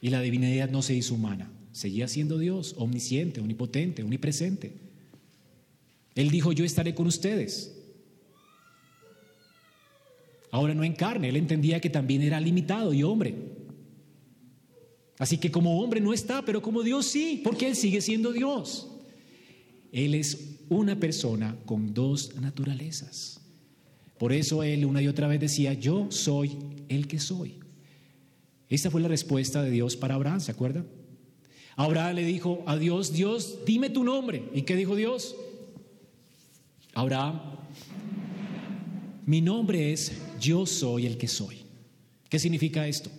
y la divinidad no se hizo humana. Seguía siendo Dios, omnisciente, omnipotente, omnipresente. Él dijo, yo estaré con ustedes. Ahora no en carne, él entendía que también era limitado y hombre. Así que como hombre no está, pero como Dios sí, porque él sigue siendo Dios. Él es una persona con dos naturalezas. Por eso él una y otra vez decía, yo soy el que soy. Esta fue la respuesta de Dios para Abraham, ¿se acuerdan? Abraham le dijo a Dios, Dios, dime tu nombre. ¿Y qué dijo Dios? Abraham, mi nombre es yo soy el que soy. ¿Qué significa esto?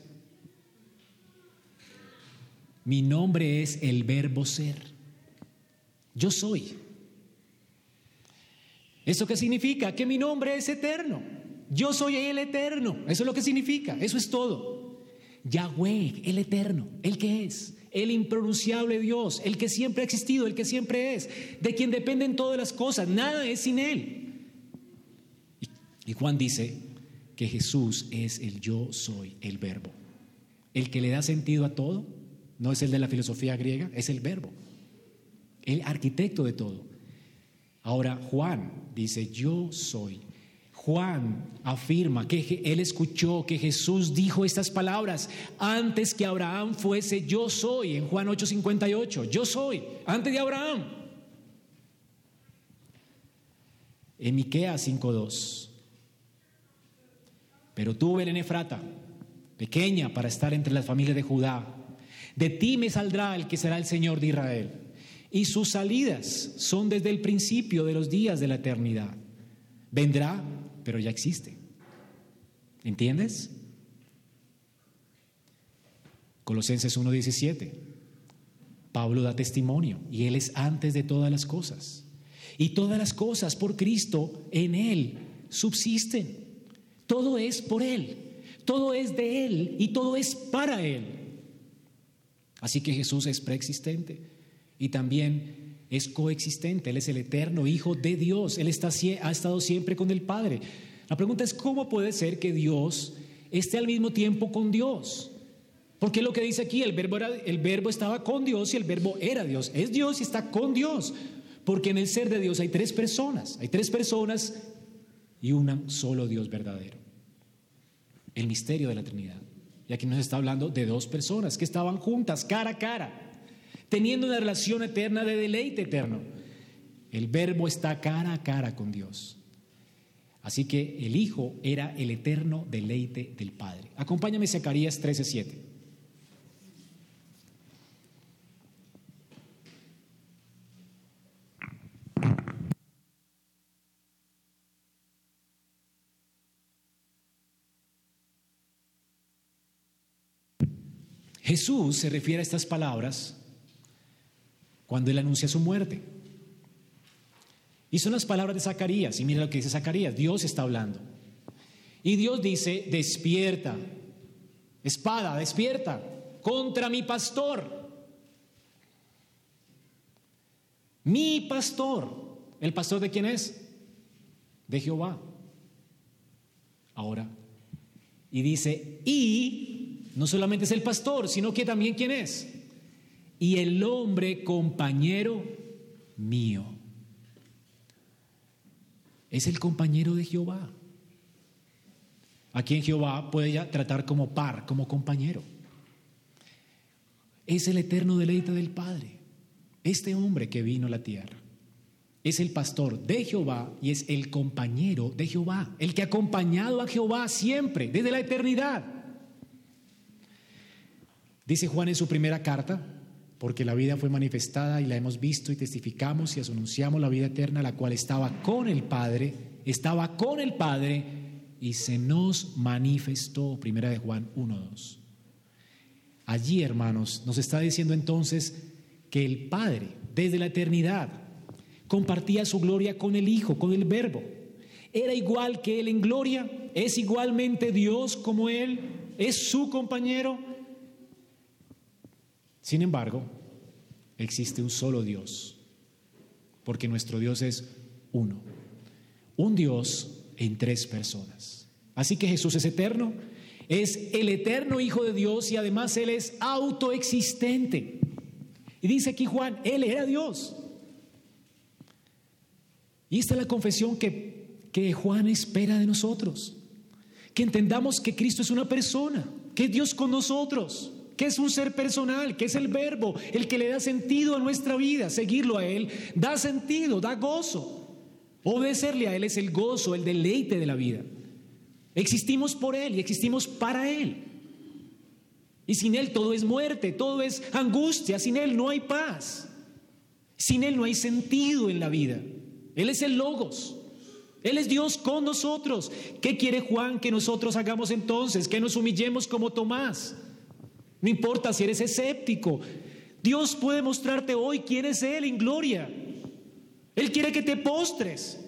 Mi nombre es el verbo ser. Yo soy. ¿Eso qué significa? Que mi nombre es eterno. Yo soy el eterno. Eso es lo que significa. Eso es todo. Yahweh, el eterno, el que es el impronunciable Dios, el que siempre ha existido, el que siempre es, de quien dependen todas las cosas, nada es sin Él. Y, Juan dice que Jesús es el yo soy, el verbo. El que le da sentido a todo, no es el de la filosofía griega, es el verbo, el arquitecto de todo. Ahora Juan dice, yo soy Juan afirma que él escuchó que Jesús dijo estas palabras antes que Abraham fuese yo soy en Juan 8:58, yo soy antes de Abraham. En Miqueas 5:2. Pero tú, Belén Efrata, pequeña para estar entre las familias de Judá, de ti me saldrá el que será el Señor de Israel, y sus salidas son desde el principio de los días de la eternidad. Vendrá pero ya existe. ¿Entiendes? Colosenses 1:17. Pablo da testimonio y Él es antes de todas las cosas. Y todas las cosas por Cristo en Él subsisten. Todo es por Él. Todo es de Él y todo es para Él. Así que Jesús es preexistente y también es coexistente, Él es el eterno Hijo de Dios, Él está, ha estado siempre con el Padre. La pregunta es, ¿cómo puede ser que Dios esté al mismo tiempo con Dios? Porque lo que dice aquí, el verbo, el verbo estaba con Dios y el verbo era Dios. Es Dios y está con Dios. Porque en el ser de Dios hay tres personas, hay tres personas y un solo Dios verdadero. El misterio de la Trinidad. Y aquí nos está hablando de dos personas que estaban juntas, cara a cara teniendo una relación eterna de deleite eterno. El verbo está cara a cara con Dios. Así que el Hijo era el eterno deleite del Padre. Acompáñame Zacarías 13:7. Jesús se refiere a estas palabras cuando él anuncia su muerte. Y son las palabras de Zacarías, y mira lo que dice Zacarías, Dios está hablando. Y Dios dice, despierta, espada, despierta contra mi pastor. Mi pastor. ¿El pastor de quién es? De Jehová. Ahora. Y dice, y no solamente es el pastor, sino que también quién es. Y el hombre compañero mío. Es el compañero de Jehová. A quien Jehová puede tratar como par, como compañero. Es el eterno deleite del Padre. Este hombre que vino a la tierra es el pastor de Jehová y es el compañero de Jehová, el que ha acompañado a Jehová siempre, desde la eternidad. Dice Juan en su primera carta, porque la vida fue manifestada y la hemos visto y testificamos y anunciamos la vida eterna, la cual estaba con el Padre, estaba con el Padre y se nos manifestó. Primera de Juan 1.2. Allí, hermanos, nos está diciendo entonces que el Padre, desde la eternidad, compartía su gloria con el Hijo, con el Verbo. Era igual que Él en gloria, es igualmente Dios como Él, es su compañero. Sin embargo, existe un solo Dios, porque nuestro Dios es uno. Un Dios en tres personas. Así que Jesús es eterno, es el eterno Hijo de Dios y además Él es autoexistente. Y dice aquí Juan, Él era Dios. Y esta es la confesión que, que Juan espera de nosotros. Que entendamos que Cristo es una persona, que es Dios con nosotros, que es un ser personal, que es el verbo, el que le da sentido a nuestra vida. Seguirlo a Él da sentido, da gozo. Obedecerle a Él es el gozo, el deleite de la vida. Existimos por Él y existimos para Él. Y sin Él todo es muerte, todo es angustia, sin Él no hay paz. Sin Él no hay sentido en la vida. Él es el Logos. Él es Dios con nosotros. ¿Qué quiere Juan que nosotros hagamos entonces? Que nos humillemos como Tomás. No importa si eres escéptico. Dios puede mostrarte hoy quién es Él en gloria. Él quiere que te postres,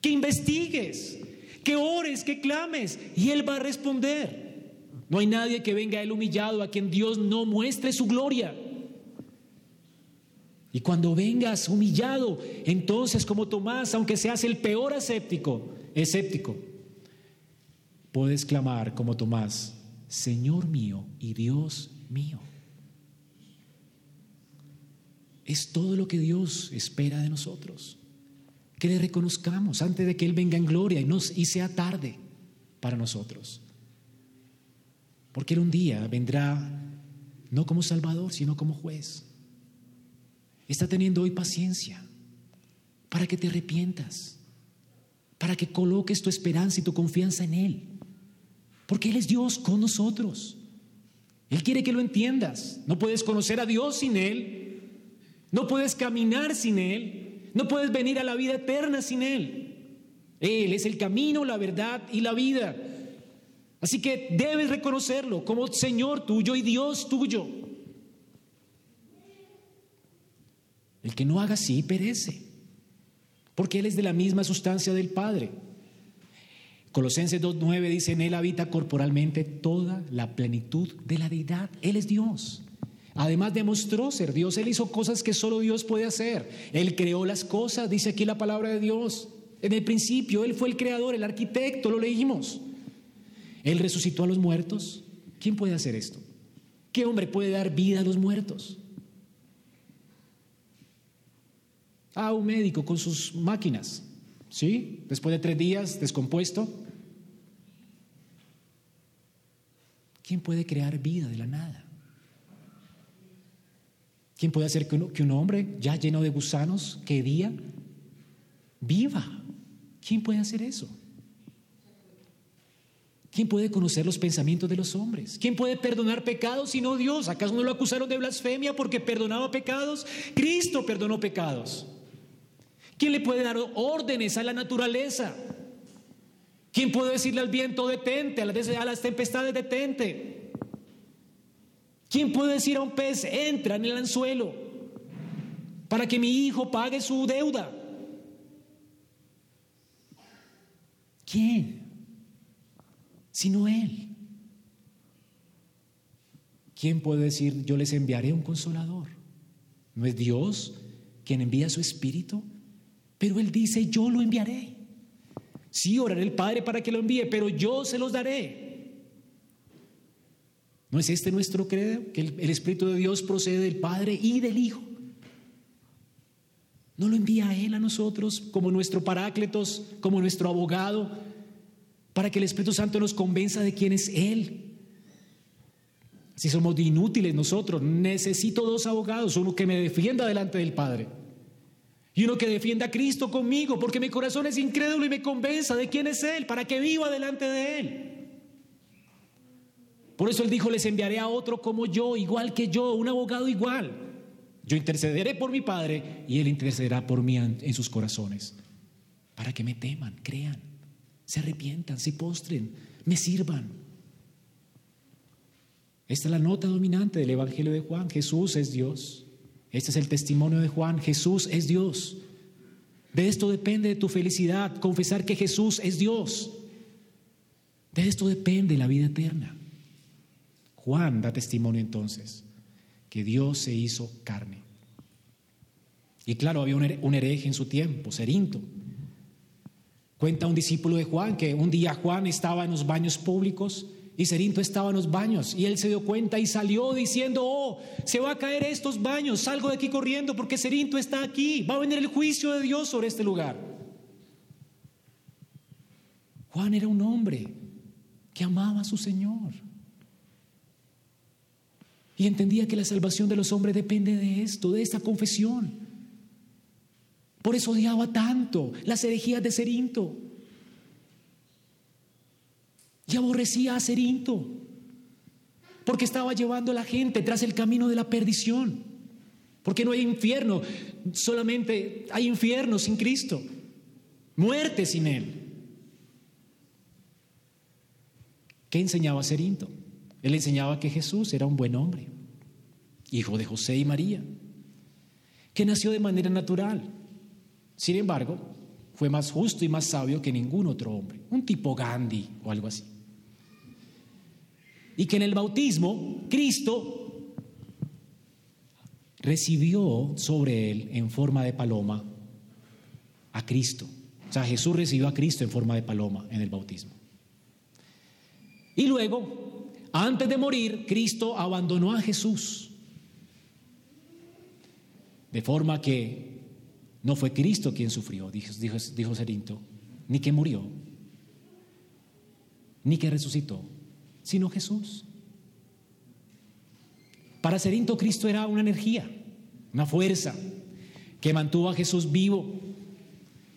que investigues, que ores, que clames. Y Él va a responder. No hay nadie que venga a Él humillado a quien Dios no muestre su gloria. Y cuando vengas humillado, entonces como Tomás, aunque seas el peor escéptico, escéptico, puedes clamar como Tomás, Señor mío y Dios mío. Es todo lo que Dios espera de nosotros. Que le reconozcamos antes de que Él venga en gloria y, nos, y sea tarde para nosotros. Porque Él un día vendrá no como Salvador, sino como juez está teniendo hoy paciencia para que te arrepientas, para que coloques tu esperanza y tu confianza en Él. Porque Él es Dios con nosotros. Él quiere que lo entiendas. No puedes conocer a Dios sin Él. No puedes caminar sin Él. No puedes venir a la vida eterna sin Él. Él es el camino, la verdad y la vida. Así que debes reconocerlo como Señor tuyo y Dios tuyo. El que no haga así perece, porque Él es de la misma sustancia del Padre. Colosenses 2.9 dice, en Él habita corporalmente toda la plenitud de la deidad. Él es Dios. Además demostró ser Dios. Él hizo cosas que solo Dios puede hacer. Él creó las cosas, dice aquí la palabra de Dios. En el principio, Él fue el creador, el arquitecto, lo leímos. Él resucitó a los muertos. ¿Quién puede hacer esto? ¿Qué hombre puede dar vida a los muertos? a un médico con sus máquinas, ¿sí? Después de tres días descompuesto. ¿Quién puede crear vida de la nada? ¿Quién puede hacer que un, hombre ya lleno de gusanos, que día, viva? ¿Quién puede hacer eso? ¿Quién puede conocer los pensamientos de los hombres? ¿Quién puede perdonar pecados sino Dios? ¿Acaso no lo acusaron de blasfemia porque perdonaba pecados? Cristo perdonó pecados. ¿Quién le puede dar órdenes a la naturaleza? ¿Quién puede decirle al viento detente, a las, tempestades detente? ¿Quién puede decir a un pez entra en el anzuelo para que mi hijo pague su deuda? ¿Quién? Sino Él. ¿Quién puede decir yo les enviaré un consolador? ¿No es Dios quien envía su espíritu? Pero Él dice, yo lo enviaré. Sí, oraré el Padre para que lo envíe, pero yo se los daré. ¿No es este nuestro credo? Que el, Espíritu de Dios procede del Padre y del Hijo. ¿No lo envía Él a nosotros como nuestro parácletos, como nuestro abogado, para que el Espíritu Santo nos convenza de quién es Él? Si somos inútiles nosotros, necesito dos abogados, uno que me defienda delante del Padre y uno que defienda a Cristo conmigo, porque mi corazón es incrédulo y me convenza de quién es Él, para que viva delante de Él. Por eso Él dijo, les enviaré a otro como yo, igual que yo, un abogado igual. Yo intercederé por mi Padre y Él intercederá por mí en sus corazones, para que me teman, crean, se arrepientan, se postren, me sirvan. Esta es la nota dominante del Evangelio de Juan. Jesús es Dios. Este es el testimonio de Juan. Jesús es Dios. De esto depende tu felicidad, confesar que Jesús es Dios. De esto depende la vida eterna. Juan da testimonio entonces que Dios se hizo carne. Y claro, había un hereje en su tiempo, Cerinto. Cuenta un discípulo de Juan que un día Juan estaba en los baños públicos y Cerinto estaba en los baños y él se dio cuenta y salió diciendo, oh, se va a caer estos baños, salgo de aquí corriendo porque Cerinto está aquí, va a venir el juicio de Dios sobre este lugar. Juan era un hombre que amaba a su Señor y entendía que la salvación de los hombres depende de esto, de esta confesión. Por eso odiaba tanto las herejías de Cerinto. Y aborrecía a Cerinto, porque estaba llevando a la gente tras el camino de la perdición. Porque no hay infierno, solamente hay infierno sin Cristo, muerte sin Él. ¿Qué enseñaba Cerinto? Él enseñaba que Jesús era un buen hombre, hijo de José y María, que nació de manera natural. Sin embargo, fue más justo y más sabio que ningún otro hombre, un tipo Gandhi o algo así y que en el bautismo Cristo recibió sobre él en forma de paloma a Cristo. O sea, Jesús recibió a Cristo en forma de paloma en el bautismo. Y luego, antes de morir, Cristo abandonó a Jesús. De forma que no fue Cristo quien sufrió, dijo, dijo, dijo Cerinto, ni que murió, ni que resucitó, sino Jesús. Para Cerinto Cristo era una energía, una fuerza que mantuvo a Jesús vivo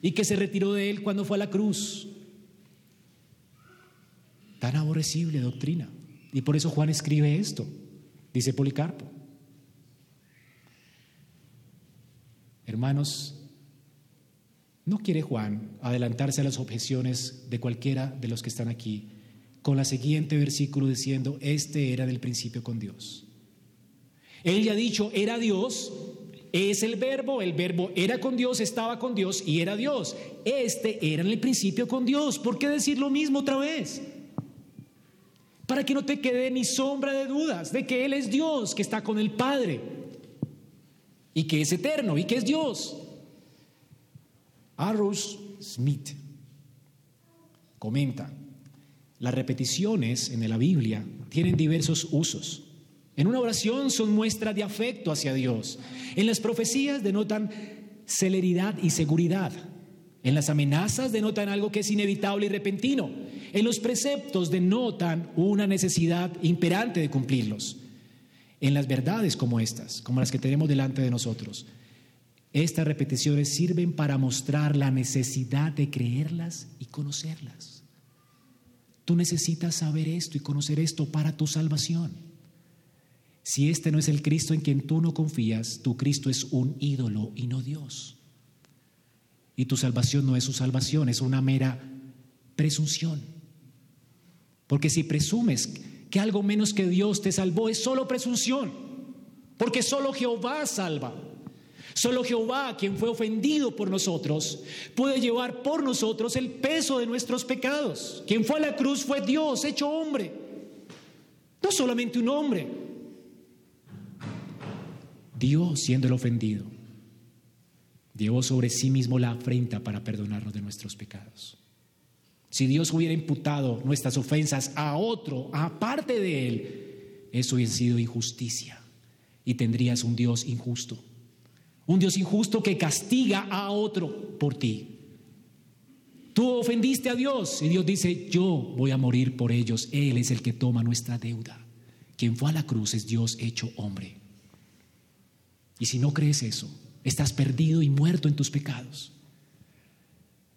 y que se retiró de él cuando fue a la cruz. Tan aborrecible doctrina. Y por eso Juan escribe esto, dice Policarpo. Hermanos, no quiere Juan adelantarse a las objeciones de cualquiera de los que están aquí con la siguiente versículo diciendo, este era del principio con Dios. Él ya ha dicho, era Dios, es el verbo, el verbo era con Dios, estaba con Dios y era Dios. Este era en el principio con Dios. ¿Por qué decir lo mismo otra vez? Para que no te quede ni sombra de dudas de que Él es Dios, que está con el Padre y que es eterno y que es Dios. Arrows Smith comenta, las repeticiones en la Biblia tienen diversos usos. En una oración son muestras de afecto hacia Dios. En las profecías denotan celeridad y seguridad. En las amenazas denotan algo que es inevitable y repentino. En los preceptos denotan una necesidad imperante de cumplirlos. En las verdades como estas, como las que tenemos delante de nosotros, estas repeticiones sirven para mostrar la necesidad de creerlas y conocerlas. Tú necesitas saber esto y conocer esto para tu salvación. Si este no es el Cristo en quien tú no confías, tu Cristo es un ídolo y no Dios. Y tu salvación no es su salvación, es una mera presunción. Porque si presumes que algo menos que Dios te salvó, es solo presunción. Porque solo Jehová salva. Solo Jehová, quien fue ofendido por nosotros, puede llevar por nosotros el peso de nuestros pecados. Quien fue a la cruz fue Dios, hecho hombre. No solamente un hombre. Dios, siendo el ofendido, llevó sobre sí mismo la afrenta para perdonarnos de nuestros pecados. Si Dios hubiera imputado nuestras ofensas a otro, aparte de Él, eso hubiese sido injusticia y tendrías un Dios injusto. Un Dios injusto que castiga a otro por ti. Tú ofendiste a Dios y Dios dice, yo voy a morir por ellos. Él es el que toma nuestra deuda. Quien fue a la cruz es Dios hecho hombre. Y si no crees eso, estás perdido y muerto en tus pecados.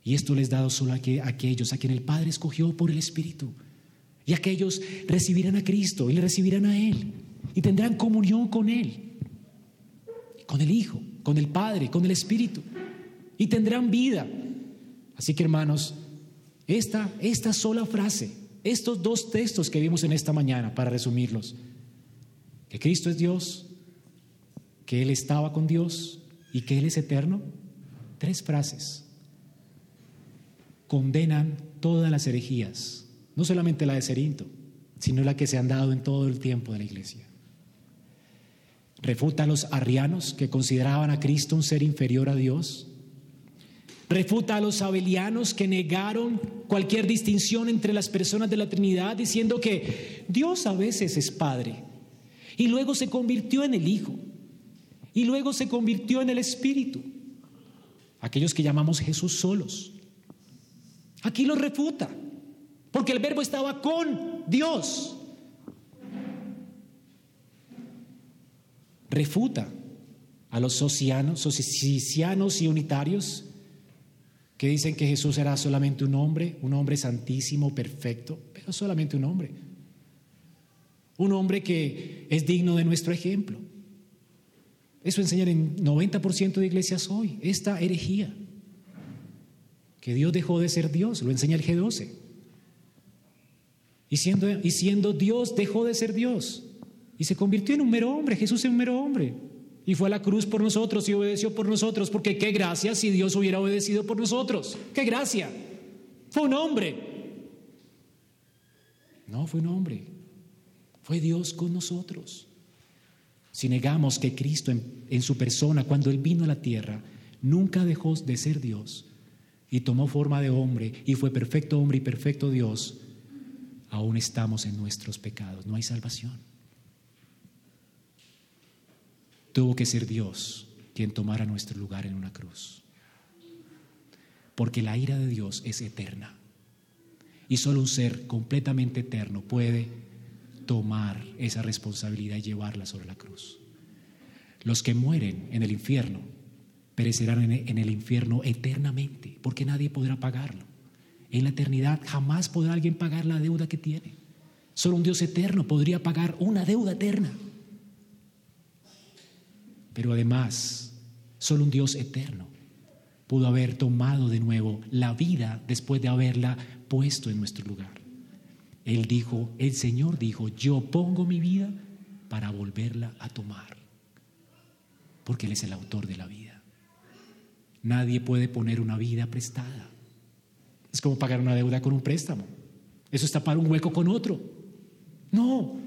Y esto les dado solo a aquellos a quien el Padre escogió por el Espíritu. Y aquellos recibirán a Cristo y le recibirán a Él. Y tendrán comunión con Él, con el Hijo, con el Padre, con el Espíritu. Y tendrán vida. Así que hermanos, esta, esta sola frase, estos dos textos que vimos en esta mañana, para resumirlos, que Cristo es Dios, que Él estaba con Dios y que Él es eterno, tres frases condenan todas las herejías, no solamente la de Cerinto, sino la que se han dado en todo el tiempo de la iglesia. Refuta a los arrianos que consideraban a Cristo un ser inferior a Dios. Refuta a los abelianos que negaron cualquier distinción entre las personas de la Trinidad, diciendo que Dios a veces es Padre y luego se convirtió en el Hijo y luego se convirtió en el Espíritu. Aquellos que llamamos Jesús solos. Aquí lo refuta, porque el verbo estaba con Dios. Refuta a los socianos, y unitarios que dicen que Jesús era solamente un hombre, un hombre santísimo, perfecto, pero solamente un hombre. Un hombre que es digno de nuestro ejemplo. Eso enseñan en 90% de iglesias hoy, esta herejía que Dios dejó de ser Dios, lo enseña el G12. Y siendo, y siendo Dios dejó de ser Dios y se convirtió en un mero hombre, Jesús es un mero hombre. Y fue a la cruz por nosotros y obedeció por nosotros, porque qué gracia si Dios hubiera obedecido por nosotros. Qué gracia. Fue un hombre. No, fue un hombre. Fue Dios con nosotros. Si negamos que Cristo en, en su persona, cuando Él vino a la tierra, nunca dejó de ser Dios, y tomó forma de hombre y fue perfecto hombre y perfecto Dios, aún estamos en nuestros pecados, no hay salvación. Tuvo que ser Dios quien tomara nuestro lugar en una cruz. Porque la ira de Dios es eterna. Y solo un ser completamente eterno puede tomar esa responsabilidad y llevarla sobre la cruz. Los que mueren en el infierno perecerán en el infierno eternamente, porque nadie podrá pagarlo. En la eternidad jamás podrá alguien pagar la deuda que tiene. Solo un Dios eterno podría pagar una deuda eterna. Pero además, solo un Dios eterno pudo haber tomado de nuevo la vida después de haberla puesto en nuestro lugar. Él dijo, el Señor dijo, yo pongo mi vida para volverla a tomar, porque Él es el autor de la vida. Nadie puede poner una vida prestada. Es como pagar una deuda con un préstamo. Eso es tapar un hueco con otro. No.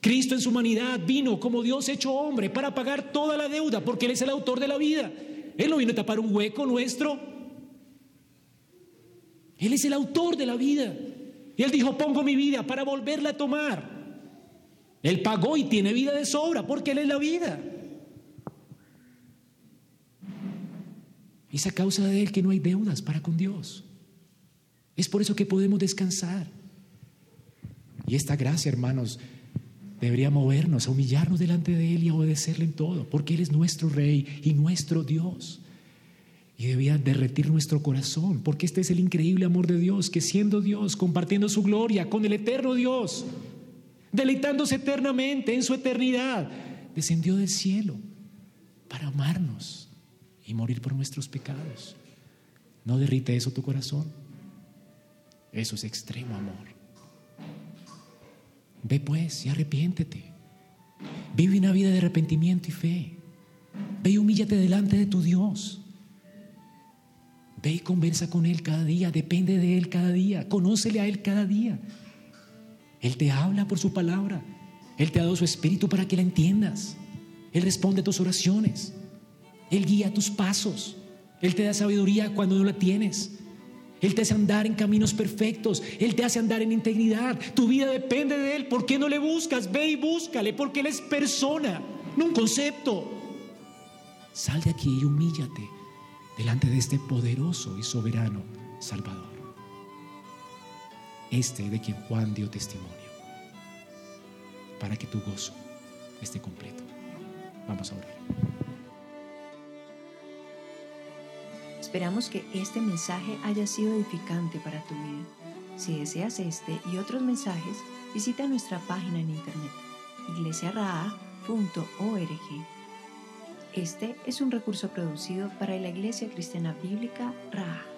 Cristo en su humanidad vino como Dios hecho hombre para pagar toda la deuda porque Él es el autor de la vida. Él no vino a tapar un hueco nuestro. Él es el autor de la vida. Y Él dijo, pongo mi vida para volverla a tomar. Él pagó y tiene vida de sobra porque Él es la vida. Es a causa de Él que no hay deudas para con Dios. Es por eso que podemos descansar. Y esta gracia, hermanos, debería movernos a humillarnos delante de Él y a obedecerle en todo, porque Él es nuestro Rey y nuestro Dios. Y debía derretir nuestro corazón, porque este es el increíble amor de Dios, que siendo Dios, compartiendo su gloria con el eterno Dios, deleitándose eternamente en su eternidad, descendió del cielo para amarnos y morir por nuestros pecados. ¿No derrite eso tu corazón? Eso es extremo amor. Ve pues y arrepiéntete. Vive una vida de arrepentimiento y fe. Ve y humíllate delante de tu Dios. Ve y conversa con Él cada día. Depende de Él cada día. Conócele a Él cada día. Él te habla por su palabra. Él te ha dado su espíritu para que la entiendas. Él responde a tus oraciones. Él guía tus pasos. Él te da sabiduría cuando no la tienes. Él te hace andar en caminos perfectos. Él te hace andar en integridad. Tu vida depende de Él. ¿Por qué no le buscas? Ve y búscale, porque Él es persona, no un concepto. Sal de aquí y humíllate delante de este poderoso y soberano Salvador. Este de quien Juan dio testimonio. Para que tu gozo esté completo. Vamos a orar. Esperamos que este mensaje haya sido edificante para tu vida. Si deseas este y otros mensajes, visita nuestra página en internet iglesiaraa.org. Este es un recurso producido para la Iglesia Cristiana Bíblica Raha.